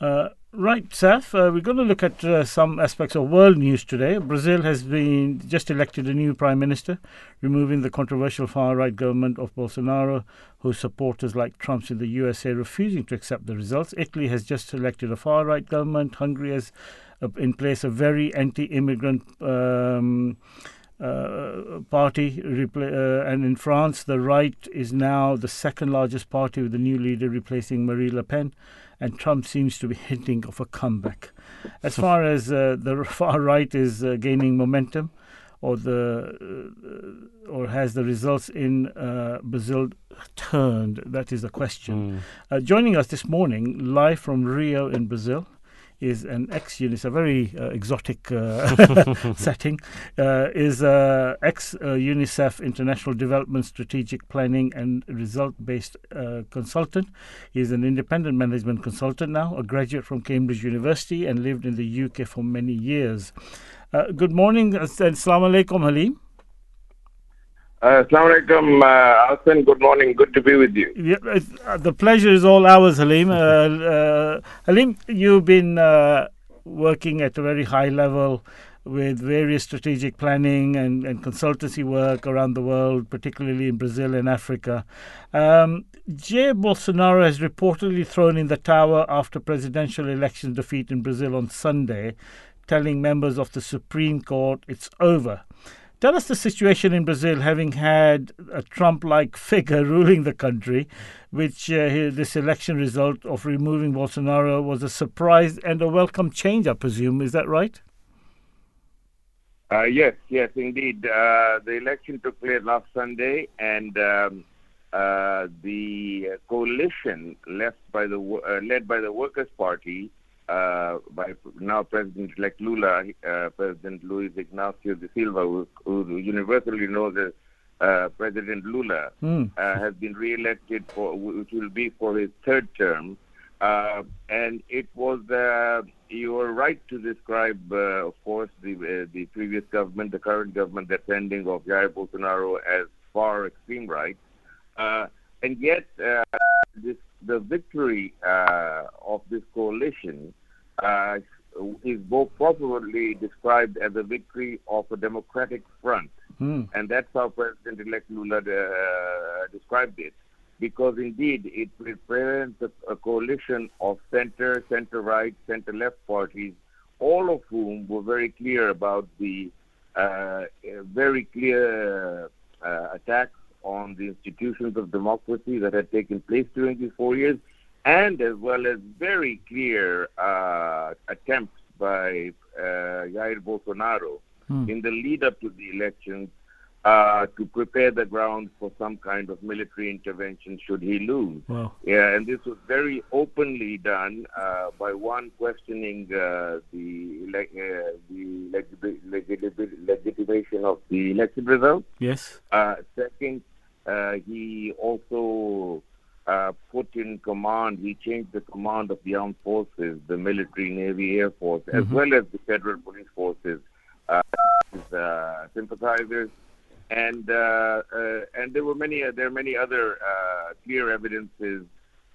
Uh, Right, Saf, uh, we're going to look at uh, some aspects of world news today. Brazil has been just elected a new prime minister, removing the controversial far right government of Bolsonaro, whose supporters like Trump's in the USA refusing to accept the results. Italy has just elected a far right government. Hungary has uh, in place a very anti immigrant. Um, uh, party, repla- uh, and in France, the right is now the second largest party with the new leader replacing Marie Le Pen, and Trump seems to be <laughs> hinting of a comeback. As far as uh, the <laughs> far right is uh, gaining momentum, or the uh, or has the results in uh, Brazil turned? That is the question. joining us this morning, live from Rio in Brazil, is an ex UNICEF, a very uh, exotic uh, <laughs> <laughs> setting, uh, is uh, ex UNICEF International Development Strategic Planning and Result Based uh, Consultant. He's an independent management consultant now, a graduate from Cambridge University, and lived in the UK for many years. Uh, good morning, and Assalamu alaikum, Halim. Uh, Assalamu alaikum, uh, Hassan. Good morning. Good to be with you. Yeah, uh, the pleasure is all ours, Halim. Uh, uh, Halim, you've been uh, working at a very high level with various strategic planning and, and consultancy work around the world, particularly in Brazil and Africa. Um, Jair Bolsonaro has reportedly thrown in the tower after presidential election defeat in Brazil on Sunday, telling members of the Supreme Court it's over. Tell us the situation in Brazil, having had a Trump like <laughs> figure ruling the country, which uh, this election result of removing Bolsonaro was a surprise and a welcome change, I presume. Is that right? Uh, yes, yes, indeed. Uh, the election took place last Sunday, and um, uh, the coalition by the uh, led by the Workers' Party uh, by now President-elect Lula, uh, President Luiz Ignacio da Silva, who, who universally known as uh, President Lula, Mm. has been re-elected for which will be for his third term. Uh, and it was uh, you are right to describe, uh, of course, the uh, the previous government, the current government the pending of Jair Bolsonaro as far extreme right, uh, and yet uh, this the victory uh, of this coalition uh, is both probably described as a victory of a democratic front, Mm. and that's how President-elect Lula uh, described it. Because indeed, it represents a, a coalition of center, center-right, center-left parties, all of whom were very clear about the uh, very clear uh, attacks on the institutions of democracy that had taken place during these four years, and as well as very clear uh, attempts by uh, Jair Bolsonaro Hmm. in the lead up to the elections uh, to prepare the ground for some kind of military intervention should he lose. Wow. Yeah, and this was very openly done uh, by one questioning uh, the ele- uh, the legit- legit- legitimation of the election results. Yes. Uh, second, he also uh, put in command, he changed the command of the armed forces, the military, navy, air force, as Mhm. well as the federal police forces, uh, his uh, sympathizers. And uh, uh, and there were many there are many other uh, clear evidences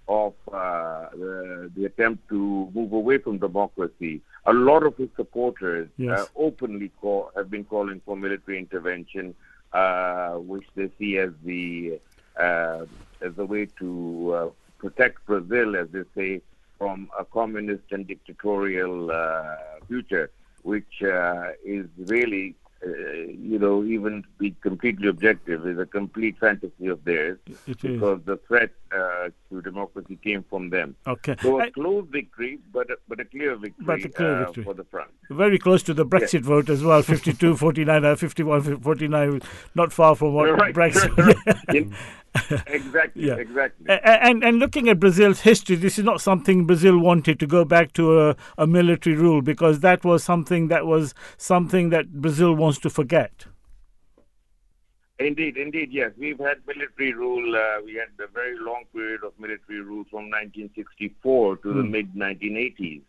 of uh, the, the attempt to move away from democracy. A lot of his supporters Yes. uh, openly call, have been calling for military intervention, uh, which they see as the uh, as a way to uh, protect Brazil, as they say, from a communist and dictatorial uh, future, which uh, is really, uh, you know, even to be completely objective, is a complete fantasy of theirs because the threat uh, to democracy came from them. Okay. So a I- close victory, but a, but a clear victory, But a clear uh, victory. for the front. Very close to the Brexit vote as well 52 49, uh, 51 49, not far from what Right, Brexit. <laughs> <laughs> <laughs> exactly, Yeah. exactly. And and looking at Brazil's history, this is not something Brazil wanted to go back to a, a military rule because that was something that was something that Brazil wants to forget. Indeed, indeed, yes. We've had military rule. Uh, we had a very long period of military rule from 1964 to the Hmm. mid 1980s,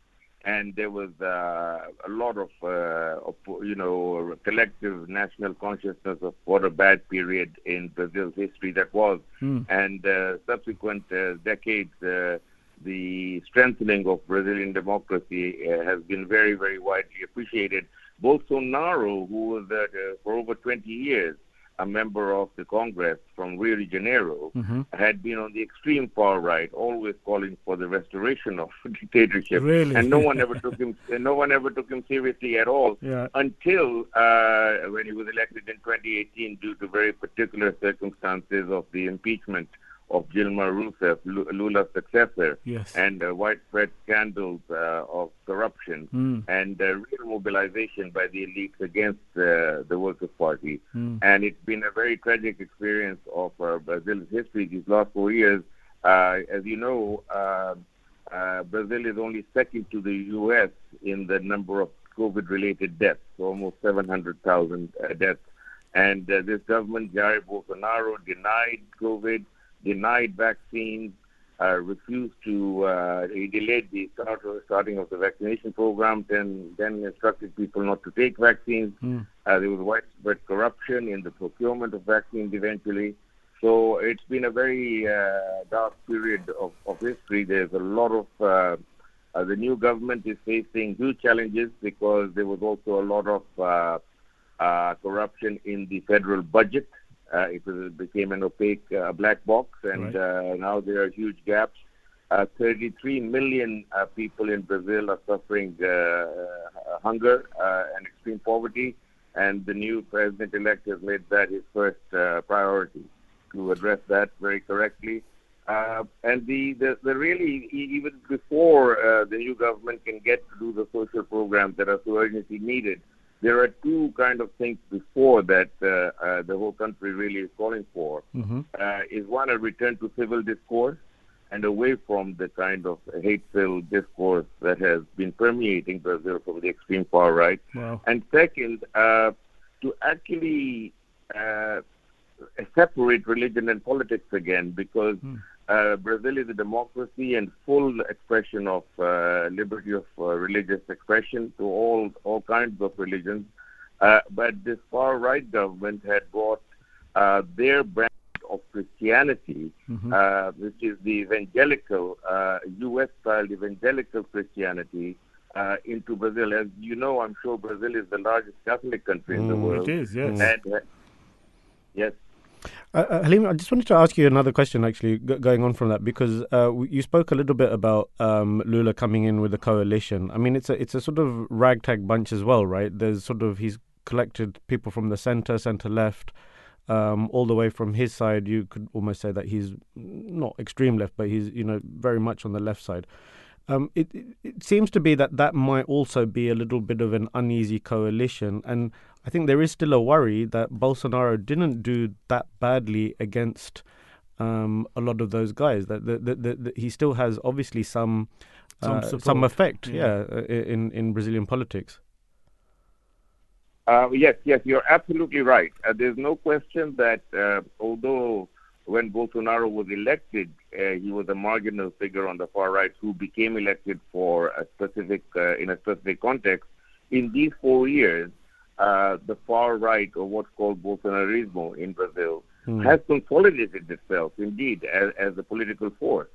and there was uh, a lot of, uh, of, you know, collective national consciousness of what a bad period in Brazil's history that was, Hmm. and uh, subsequent uh, decades. Uh, the strengthening of Brazilian democracy uh, has been very, very widely appreciated. Bolsonaro, who was uh, for over 20 years a member of the Congress from Rio de Janeiro, Mhm. had been on the extreme far right, always calling for the restoration of <laughs> dictatorship. Really? And no one ever <laughs> took him. No one ever took him seriously at all Yeah. until uh, when he was elected in 2018 due to very particular circumstances of the impeachment of Dilma Rousseff, Lula's successor, Yes. and uh, widespread scandals uh, of corruption Mm. and uh, real mobilization by the elites against uh, the Workers' Party. Mm. And it's been a very tragic experience of uh, Brazil's history these last four years. Uh, as you know, uh, uh, Brazil is only second to the U.S. in the number of COVID-related deaths, almost 700,000 uh, deaths. And uh, this government, Jair Bolsonaro, denied COVID, denied vaccines, uh, refused to, uh, he delayed the start, starting of the vaccination program, then, then instructed people not to take vaccines. Mm. Uh, there was widespread corruption in the procurement of vaccines eventually. So it's been a very uh, dark period of, of history. There's a lot of, uh, uh, the new government is facing huge challenges because there was also a lot of uh, uh, corruption in the federal budget. Uh, it, was, became an opaque uh, black box, and uh, now there are huge gaps. Uh, 33 million uh, people in Brazil are suffering uh, hunger uh, and extreme poverty, and the new president-elect has made that his first uh, priority to address that very correctly. Uh, and the, the, the really, even before uh, the new government can get to do the social programs that are so urgently needed, there are two kind of things before that uh, uh, the whole country really is calling for. Mhm. Uh, is one a return to civil discourse and away from the kind of hate-filled discourse that has been permeating Brazil from the extreme far right. Wow. And second, uh, to actually uh, separate religion and politics again, because uh, Brazil is a democracy and full expression of uh, liberty of uh, religious expression to all all kinds of religions. Uh, but this far right government had brought uh, their brand of Christianity, Mhm. uh, which is the evangelical, uh, U.S. style evangelical Christianity, uh, into Brazil. As you know, I'm sure Brazil is the largest Catholic country in the Mm. world. It is, yes. And, yes. Uh, uh, Halim, I just wanted to ask you another question, actually, g- going on from that, because uh, w- you spoke a little bit about um, Lula coming in with a coalition. I mean, it's a it's a sort of ragtag bunch as well, right? There's sort of he's collected people from the center, center left, um, all the way from his side. You could almost say that he's not extreme left, but he's you know very much on the left side. Um, it, it it seems to be that that might also be a little bit of an uneasy coalition, and I think there is still a worry that Bolsonaro didn't do that badly against um, a lot of those guys. That, that, that, that, that he still has obviously some Some uh, support. some effect, Yeah. yeah, uh, in in Brazilian politics. Uh, yes, yes, you're absolutely right. Uh, there's no question that uh, although when Bolsonaro was elected, uh, he was a marginal figure on the far right who became elected for a specific uh, in a specific context. In these four years, uh, the far right, or what's called Bolsonarismo in Brazil, Hmm. has consolidated itself indeed as, as a political force.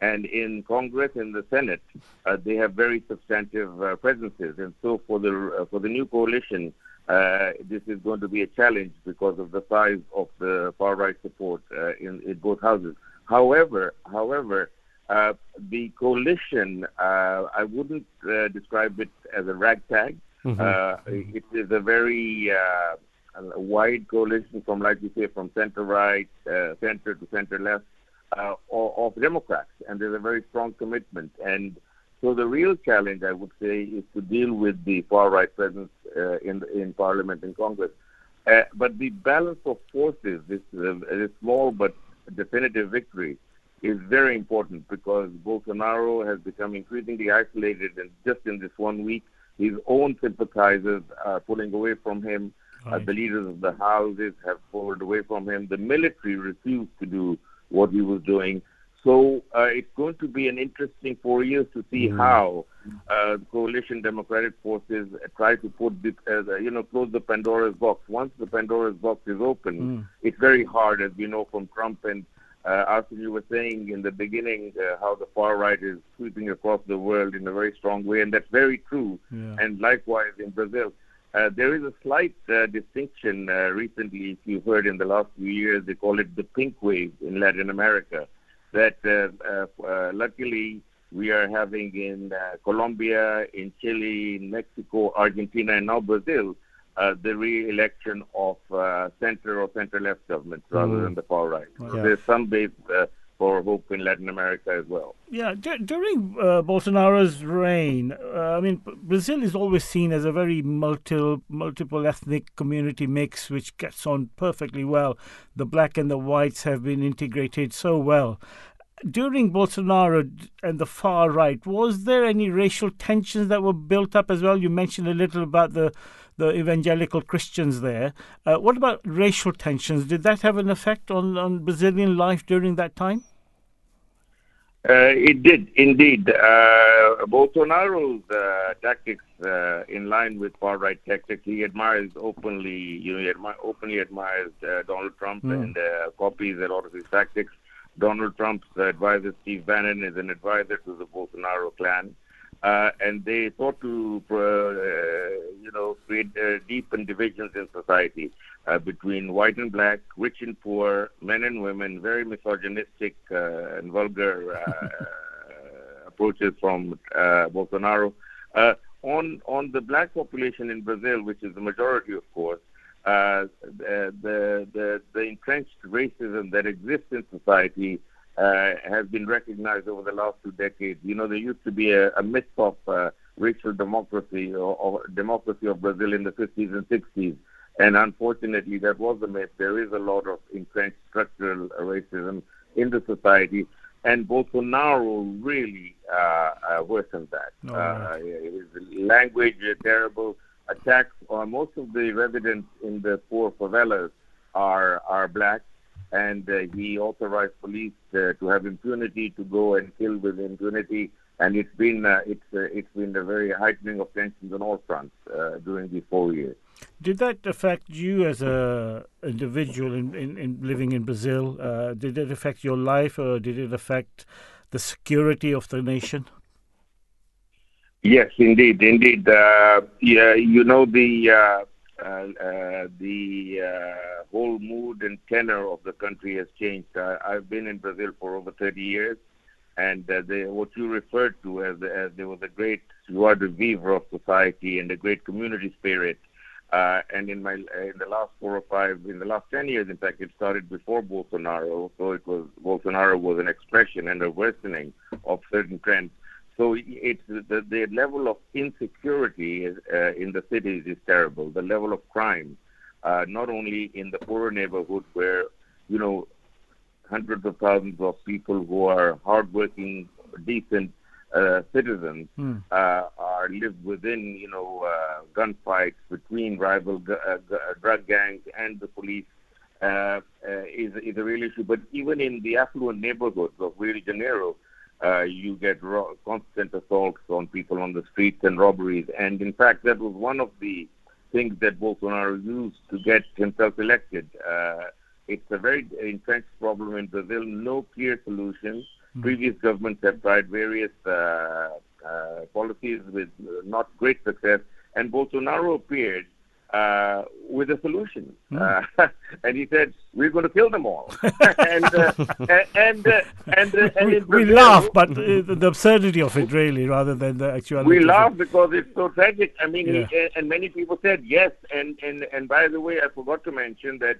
And in Congress and the Senate, uh, they have very substantive uh, presences. And so for the uh, for the new coalition, uh, this is going to be a challenge because of the size of the far right support uh, in, in both houses. However, however, uh, the coalition, uh, I wouldn't uh, describe it as a ragtag. Mhm. Uh, it is a very uh, a wide coalition from, like you say, from center right, uh, center to center left, uh, of, of Democrats, and there's a very strong commitment. And so the real challenge, I would say, is to deal with the far right presence uh, in in Parliament and Congress. Uh, but the balance of forces, this, uh, this small but definitive victory, is very important because Bolsonaro has become increasingly isolated, and just in this one week, his own sympathizers are pulling away from him. Uh, the leaders of the houses have pulled away from him. The military refused to do what he was doing. So uh, it's going to be an interesting four years to see how uh, coalition democratic forces try to put the, uh, you know, close the Pandora's box. Once the Pandora's box is open, Mm. it's very hard, as we know from Trump and uh, Arthur, you were saying in the beginning uh, how the far right is sweeping across the world in a very strong way, and that's very true. Yeah. And likewise in Brazil. Uh, there is a slight uh, distinction uh, recently, if you've heard in the last few years, they call it the pink wave in Latin America. That uh, uh, uh, luckily we are having in uh, Colombia, in Chile, in Mexico, Argentina, and now Brazil, uh, the re-election of uh, center or center-left governments rather Mm. than the far right. So Yeah. There's some base uh, for hope in Latin America as well. Yeah, d- during uh, Bolsonaro's reign, uh, I mean, Brazil is always seen as a very multi- multiple ethnic community mix, which gets on perfectly well. The black and the whites have been integrated so well. During Bolsonaro and the far right, was there any racial tensions that were built up as well? You mentioned a little about the the evangelical Christians there. Uh, what about racial tensions? Did that have an effect on, on Brazilian life during that time? Uh, it did indeed. Uh, Bolsonaro's uh, tactics, uh, in line with far-right tactics, he admires openly. You know, he admi- openly admires uh, Donald Trump Hmm. and uh, copies a lot of his tactics. Donald Trump's advisor Steve Bannon is an advisor to the Bolsonaro clan, uh, and they sought to, uh, you know, create uh, deepen divisions in society uh, between white and black, rich and poor, men and women, very misogynistic uh, and vulgar <laughs> uh, approaches from uh, Bolsonaro. Uh, on on the black population in Brazil, which is the majority, of course, uh, the, the the the entrenched racism that exists in society uh, has been recognized over the last two decades. You know, there used to be a, a myth of uh, racial democracy or, or democracy of Brazil in the 50s and 60s. And unfortunately, that was a myth. There is a lot of entrenched structural racism in the society. And Bolsonaro really uh, uh, worsened that. Oh, Uh, his language is terrible. Attacks on most of the residents in the poor favelas are are black, and uh, he authorized police uh, to have impunity to go and kill with impunity. And it's been uh, it's uh, it's been a very heightening of tensions on all fronts uh, during these four years. Did that affect you as a individual in, in, in living in Brazil? Uh, did it affect your life, or did it affect the security of the nation? Yes, indeed, indeed. Uh, yeah, you know the uh, uh, uh, the uh, whole mood and tenor of the country has changed. Uh, I've been in Brazil for over 30 years, and uh, what you referred to as, as there was a great joie de vivre of society and a great community spirit. Uh, and in my in the last four or five, in the last 10 years, in fact, it started before Bolsonaro. So it was Bolsonaro was an expression and a worsening of certain trends. So it's the, the level of insecurity uh, in the cities is terrible. The level of crime, uh, not only in the poorer neighborhoods where, you know, hundreds of thousands of people who are hardworking, decent uh, citizens Hmm. uh, are live within, you know, uh, gunfights between rival gu- uh, gu- uh, drug gangs and the police. Uh, uh, is is a real issue, but even in the affluent neighborhoods of Rio de Janeiro, uh, you get ro- constant assaults on people on the streets and robberies. And in fact, that was one of the things that Bolsonaro used to get himself elected. Uh, it's a very entrenched problem in Brazil, no clear solution. Previous governments have tried various uh, uh, policies with not great success, and Bolsonaro appeared uh, with a solution. Uh, <laughs> and he said, "We're going to kill them all." <laughs> and uh, and uh, and, uh, and we, in we laugh, but uh, the absurdity of it, really, rather than the actuality. we it. laugh because it's so tragic. I mean, Yeah. he, and many people said yes. And, and, and by the way, I forgot to mention that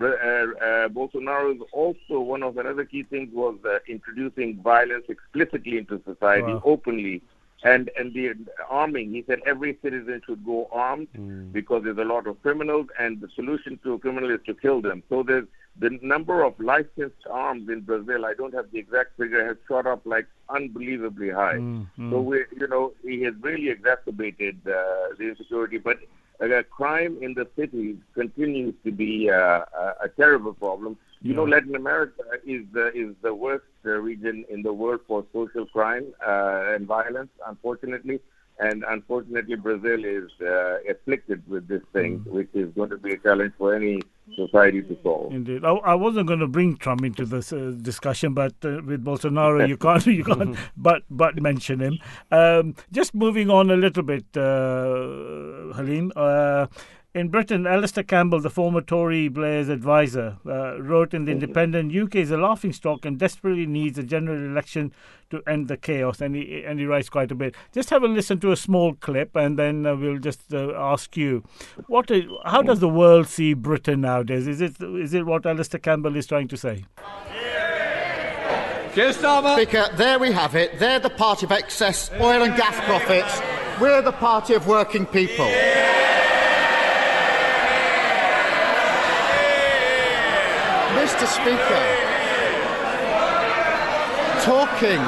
uh, uh, Bolsonaro is also one of another key things was uh, introducing violence explicitly into society, Wow. openly. And and the arming, he said every citizen should go armed because there's a lot of criminals, and the solution to a criminal is to kill them. So there's the number of licensed arms in Brazil. I don't have the exact figure has shot up like unbelievably high. Mm, mm. So we, you know, he has really exacerbated uh, the insecurity. But uh, crime in the cities continues to be uh, a, a terrible problem. You know, Latin America is the is the worst uh, region in the world for social crime uh, and violence, unfortunately. And unfortunately, Brazil is uh, afflicted with this thing, which is going to be a challenge for any society to solve. Indeed, I, I wasn't going to bring Trump into this uh, discussion, but uh, with Bolsonaro, you <laughs> can't you can't <laughs> but but mention him. Um, just moving on a little bit, uh, Halim. In Britain, Alastair Campbell, the former Tony Blair's advisor, uh, wrote in The Independent UK is a laughing stock and desperately needs a general election to end the chaos. And he, and he writes quite a bit. Just have a listen to a small clip and then uh, we'll just uh, ask you what is, how does the world see Britain nowadays? Is it, is it what Alastair Campbell is trying to say? Speaker, there we have it. They're the party of excess oil and gas profits. We're the party of working people. Mr. Speaker, talking,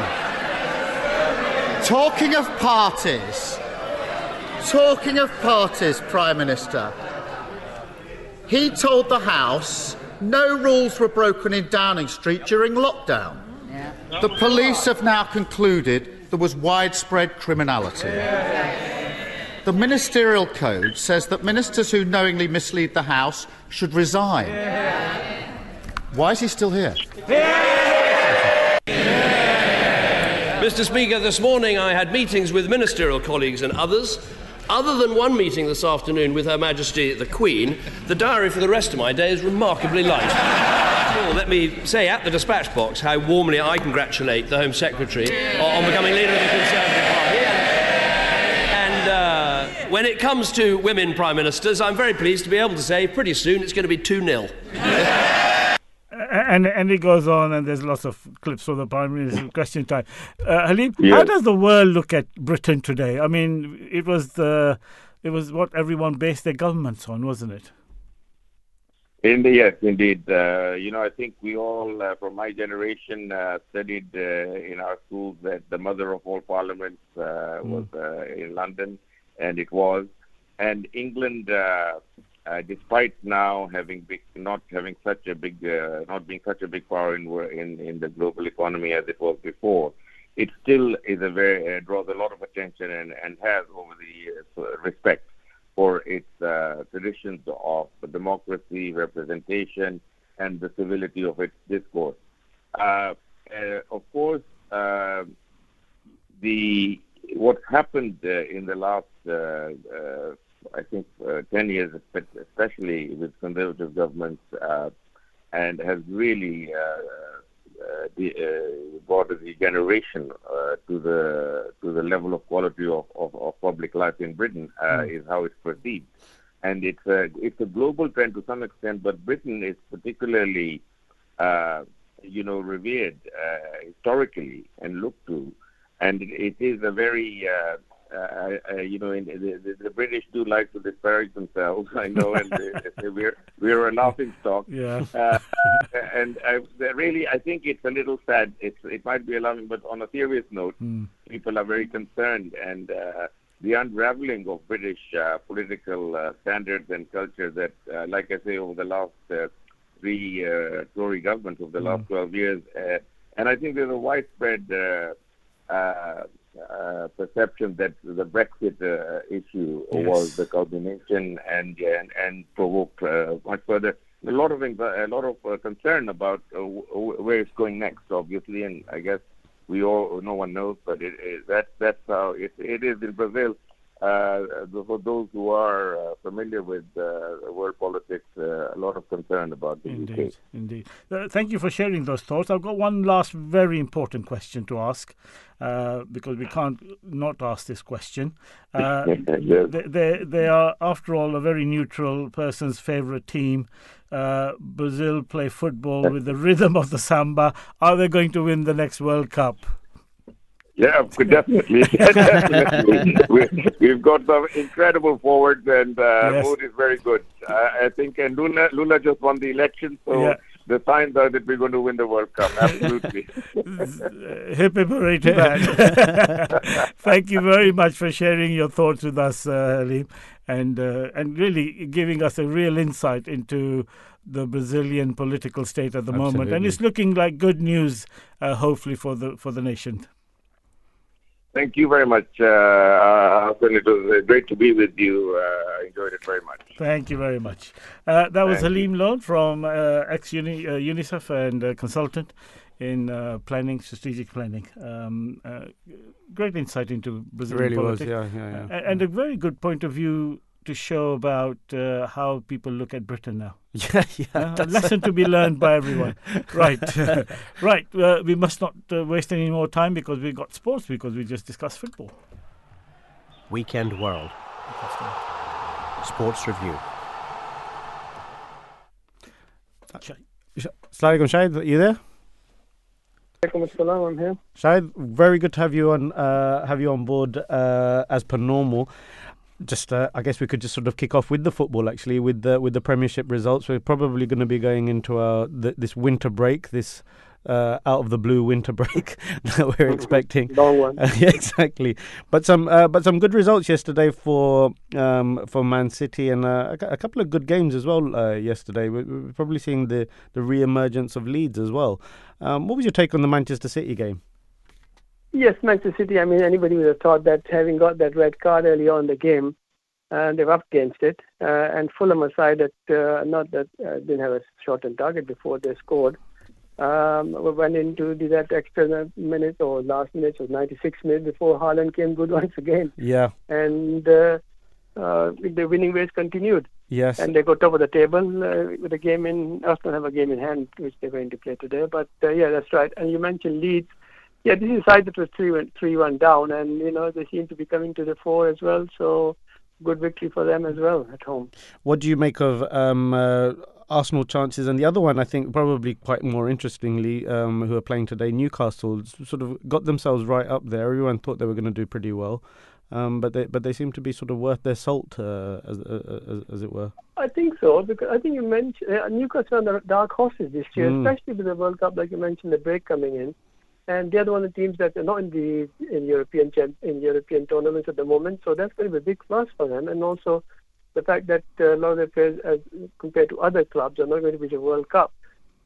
talking of parties, talking of parties, Prime Minister, he told the House no rules were broken in Downing Street during lockdown. The police have now concluded there was widespread criminality. The ministerial code says that ministers who knowingly mislead the House should resign. Why is he still here? Mr. Speaker, this morning I had meetings with ministerial colleagues and others. Other than one meeting this afternoon with Her Majesty the Queen, the diary for the rest of my day is remarkably light. well, let me say at the dispatch box how warmly I congratulate the Home Secretary on becoming leader of the Conservative Party. And uh, when it comes to women prime ministers, I'm very pleased to be able to say pretty soon it's going to be 2 0 and and it goes on, and there's lots of clips for the Prime Minister's question time. Uh, Halim, how does the world look at Britain today? I mean, it was the it was what everyone based their governments on, wasn't it? In the, yes, indeed. Uh, you know, I think we all, uh, from my generation, uh, studied uh, in our schools that the mother of all parliaments uh, was uh, in London, and it was. And England, despite now having big, not having such a big, uh, not being such a big power in, in in the global economy as it was before, it still is a very uh, draws a lot of attention and, and has over the years uh, respect for its uh, traditions of democracy, representation, and the civility of its discourse. Uh, uh, of course, uh, the what happened uh, in the last, uh, uh, I think, uh, 10 years, espe- especially with conservative governments, uh, and has really uh, uh, de- uh, brought a degeneration uh, to the to the level of quality of, of, of public life in Britain uh, is how it's perceived, and it's a it's a global trend to some extent, but Britain is particularly uh, you know revered uh, historically and looked to, and it, it is a very uh, uh, uh, you know, in, the, the, British do like to disparage themselves. <laughs> I know, and they, they say we're we're a laughing stock. Yeah. Uh, and I, really, I think it's a little sad. It's it might be alarming, but on a serious note, Hmm. people are very concerned, and uh, the unraveling of British uh, political uh, standards and culture that, uh, like I say, over the last uh, three uh, Tory governments of the last 12 years, uh, and I think there's a widespread uh, uh, perception that the Brexit uh, issue Yes. was the culmination and and, and provoked uh, much further. A lot of a lot of uh, concern about uh, where it's going next, obviously, and I guess we all no one knows, but it, it, that that's how it, it is in Brazil. Uh, for those who are uh, familiar with uh, world politics, uh, a lot of concern about the UK. Indeed, indeed. Uh, thank you for sharing those thoughts. I've got one last very important question to ask uh, because we can't not ask this question. Uh, <laughs> Yes. they, they, they are, after all, a very neutral person's favourite team. Uh, Brazil play football with the rhythm of the samba. Are they going to win the next World Cup? Yeah, <laughs> definitely. <laughs> definitely. we, we've got some incredible forwards, and uh, Yes. mood is very good. Uh, I think, and Lula, Lula just won the election, so Yeah. the signs are that we're going to win the World Cup. Absolutely. <laughs> Hip hip hooray to that. Thank you very much for sharing your thoughts with us, uh, Halim, and uh, and really giving us a real insight into the Brazilian political state at the moment. And it's looking like good news, uh, hopefully for the for the nation. Thank you very much, uh, uh, It was uh, great to be with you. Uh, I enjoyed it very much. Thank you very much. Uh, that was Thank Halim Lone from uh, ex uh, UNICEF and uh, consultant in uh, planning, strategic planning. Um, uh, great insight into Brazilian really was, politics. yeah, yeah, yeah. A- And a very good point of view to show about uh, how people look at Britain now. <laughs> Yeah, yeah, Uh, a lesson to be learned by everyone. <laughs> right, <laughs> right. Uh, we must not uh, waste any more time because we've got sports because we just discussed football. Weekend World. Sports Review. Assalamu alaikum, Shahid. Are you there? Alaikum assalam, I'm here. Shahid, very good to have you on. Uh, have you on board uh, as per normal. Just, uh, I guess we could just sort of kick off with the football. Actually, with the with the Premiership results, we're probably going to be going into our th- this winter break, this uh, out of the blue winter <laughs> break <laughs> that we're <laughs> expecting. Long one. Uh, yeah, exactly. But some, uh, but some good results yesterday for um, for Man City, and uh, a a couple of good games as well uh, yesterday. We're, we're probably seeing the the re-emergence of Leeds as well. Um, what was your take on the Manchester City game? Yes, Manchester City. I mean, anybody would have thought that having got that red card early on in the game, uh, they were up against it. Uh, and Fulham aside, that uh, not that uh, didn't have a shot on target before they scored. Um, went into the, that extra minute or last minute, was 96 minutes before Haaland came good <laughs> once again. Yeah. And uh, uh, the winning ways continued. Yes. And they go top of the table uh, with a game in. Arsenal have a game in hand, which they're going to play today. But uh, yeah, that's right. And you mentioned Leeds. Yeah, this is a side that was three one, three one down, and you know they seem to be coming to the fore as well. So good victory for them as well at home. What do you make of um, uh, Arsenal chances? And the other one, I think, probably quite more interestingly, um, who are playing today, Newcastle, sort of got themselves right up there. Everyone thought they were going to do pretty well, um, but they but they seem to be sort of worth their salt, uh, as, uh, as as it were. I think so because I think you mentioned uh, Newcastle are the dark horses this year, Mm. especially with the World Cup, like you mentioned, the break coming in, and they're the one of the teams that are not in the in European champ, in European tournaments at the moment. So that's going to be a big plus for them, and also the fact that uh, a lot of their players, as compared to other clubs, are not going to be the World Cup.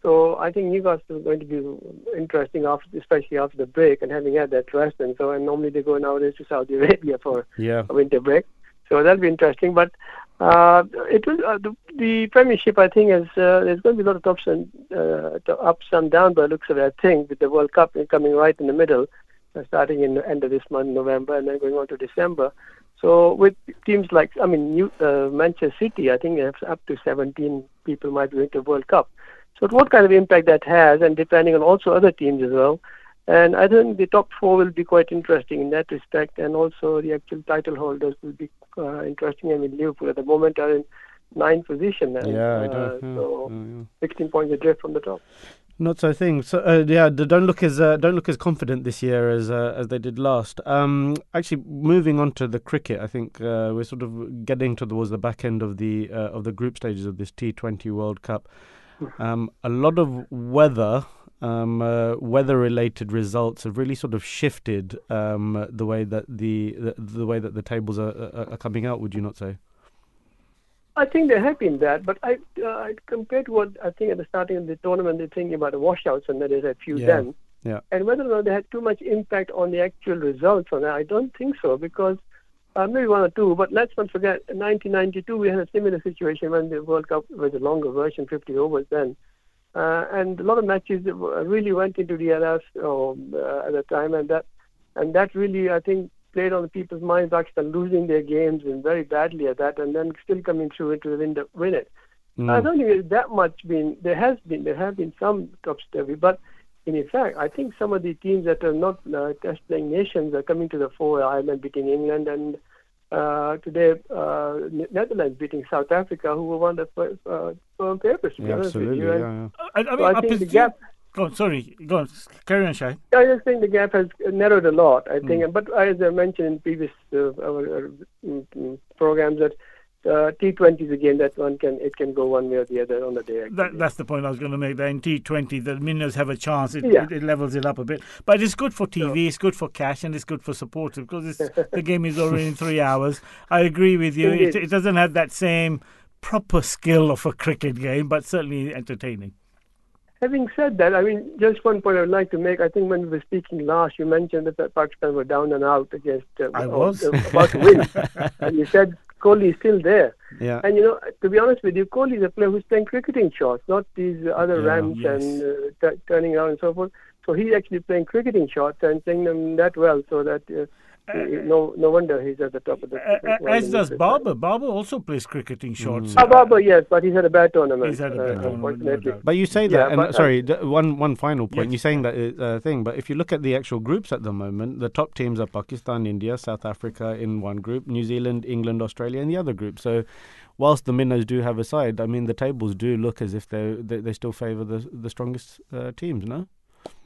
So I think Newcastle is going to be interesting after, especially after the break and having had that rest. And so, and normally they go nowadays to Saudi Arabia for Yeah. a winter break. So that'll be interesting. But uh, it will uh, the, the Premiership. I think is uh, there's going to be a lot of ups and uh, ups and downs by looks of it. I think with the World Cup coming right in the middle, uh, starting in the end of this month, November, and then going on to December. So with teams like I mean New, uh, Manchester City, I think they have up to 17 people might be going to the World Cup. So what kind of impact that has, and depending on also other teams as well. And I think the top four will be quite interesting in that respect, and also the actual title holders will be uh, interesting. I mean, Liverpool at the moment are in ninth position, and, Yeah, I uh, do. Yeah, so yeah, yeah. 16 points adrift from the top. Not so thing. So uh, yeah, don't look as uh, don't look as confident this year as uh, as they did last. Um, actually, moving on to the cricket, I think uh, we're sort of getting towards the back end of the uh, of the group stages of this T20 World Cup. <laughs> Um, a lot of weather. Um, uh, weather-related results have really sort of shifted um, the way that the, the the way that the tables are, are, are coming out. Would you not say? I think they're happy in that, but I, uh, compared to what I think at the starting of the tournament, they're thinking about the washouts and there is a few Yeah. then. Yeah. And whether or not they had too much impact on the actual results on that, I don't think so because uh, maybe one or two. But let's not forget, in 1992 we had a similar situation when the World Cup was a longer version, 50 overs then, uh, and a lot of matches really went into the LS um, uh, at the time, and that and that really I think played on the people's minds. Pakistan losing their games and very badly at that, and then still coming through into the win, the, win it. Mm. I don't think there's that much been. There has been there have been some topsy but in effect, I think some of the teams that are not uh, test playing nations are coming to the fore. Ireland beating England and uh, today uh, Netherlands beating South Africa, who were one of the first, uh, firm favorites. To be Yeah, honest with absolutely, you. And yeah, I, I mean, I I think the presume- gap. Go on, sorry, go on, carry on, Shai. I just think the gap has narrowed a lot. I Hmm. think, but as I mentioned in previous uh, our, uh, mm, mm, programs, that uh, T20 is a game that one can it can go one way or the other on the day. That, that's the point I was going to make. That in T20, the minnows have a chance. It, Yeah. it, it levels it up a bit. But it's good for TV, it's good for cash, and it's good for supporters because <laughs> the game is already in three hours. I agree with you. It, it doesn't have that same proper skill of a cricket game, but certainly entertaining. having said that, I mean, just one point I would like to make. I think when we were speaking last, you mentioned that Pakistan were down and out against. Uh, I was uh, about to win, <laughs> and you said Kohli is still there. Yeah. And you know, to be honest with you, Kohli is a player who's playing cricketing shots, not these other Yeah, ramps yes. and uh, t- turning around and so forth. So he's actually playing cricketing shots and playing them that well, so that uh, no no wonder he's at the top of the. A- a- world As does this Babar. Babar also plays cricketing shots. Ah, Babar, yes, but he's had a bad tournament. He's had a bad uh, tournament, no But you say Yeah, that, and but, uh, sorry, d- one one final point. Yes. You're saying that uh, thing, but if you look at the actual groups at the moment, the top teams are Pakistan, India, South Africa in one group, New Zealand, England, Australia in the other group. So, whilst the minnows do have a side, I mean the tables do look as if they they, they still favour the the strongest uh, teams. No.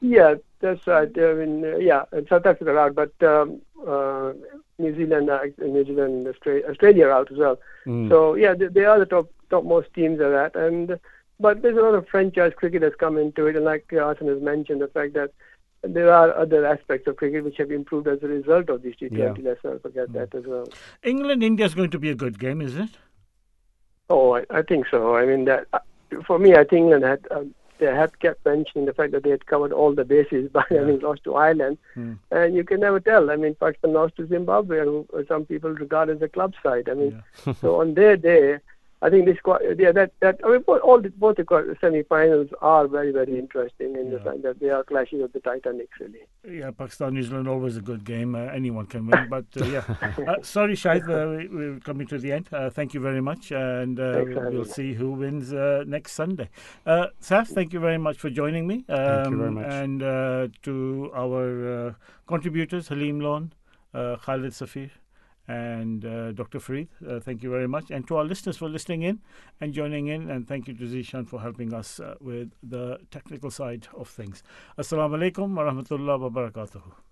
Yeah, that's right. I mean, uh, yeah, and South Africa are out, but um, uh, New Zealand, uh, New Zealand, Australia, Australia are out as well. Mm. So yeah, they, they are the top topmost teams of that, and but there's a lot of franchise cricket has come into it, and like uh, Arsene has mentioned, the fact that there are other aspects of cricket which have improved as a result of these T20. Yeah. Let's not forget that as well. England India is going to be a good game, is it? Oh, I, I think so. I mean, that for me, I think England had uh, they had kept mentioning the fact that they had covered all the bases by having lost to Ireland, Hmm. and you can never tell. I mean, Pakistan lost to Zimbabwe, who some people regard as a club side. I mean, so on their day, I think this quite yeah that that I mean both, all the, both the semi-finals are very very interesting in the fact that they are clashes of the Titanics really. Yeah, Pakistan New Zealand always a good game. Uh, anyone can win, but uh, yeah. <laughs> Uh, sorry, Shahid, uh, we, we're coming to the end. Uh, thank you very much, and uh, Thanks we'll see who wins uh, next Sunday. Uh, Saf, thank you very much for joining me. Um, Thank you very much. And uh, to our uh, contributors, Halim Lone, uh, Khalid Safir, and uh, Dr. Farid, uh, thank you very much. And to our listeners for listening in and joining in, and thank you to Zishan for helping us uh, with the technical side of things. Assalamu alaikum wa rahmatullah wa barakatuh.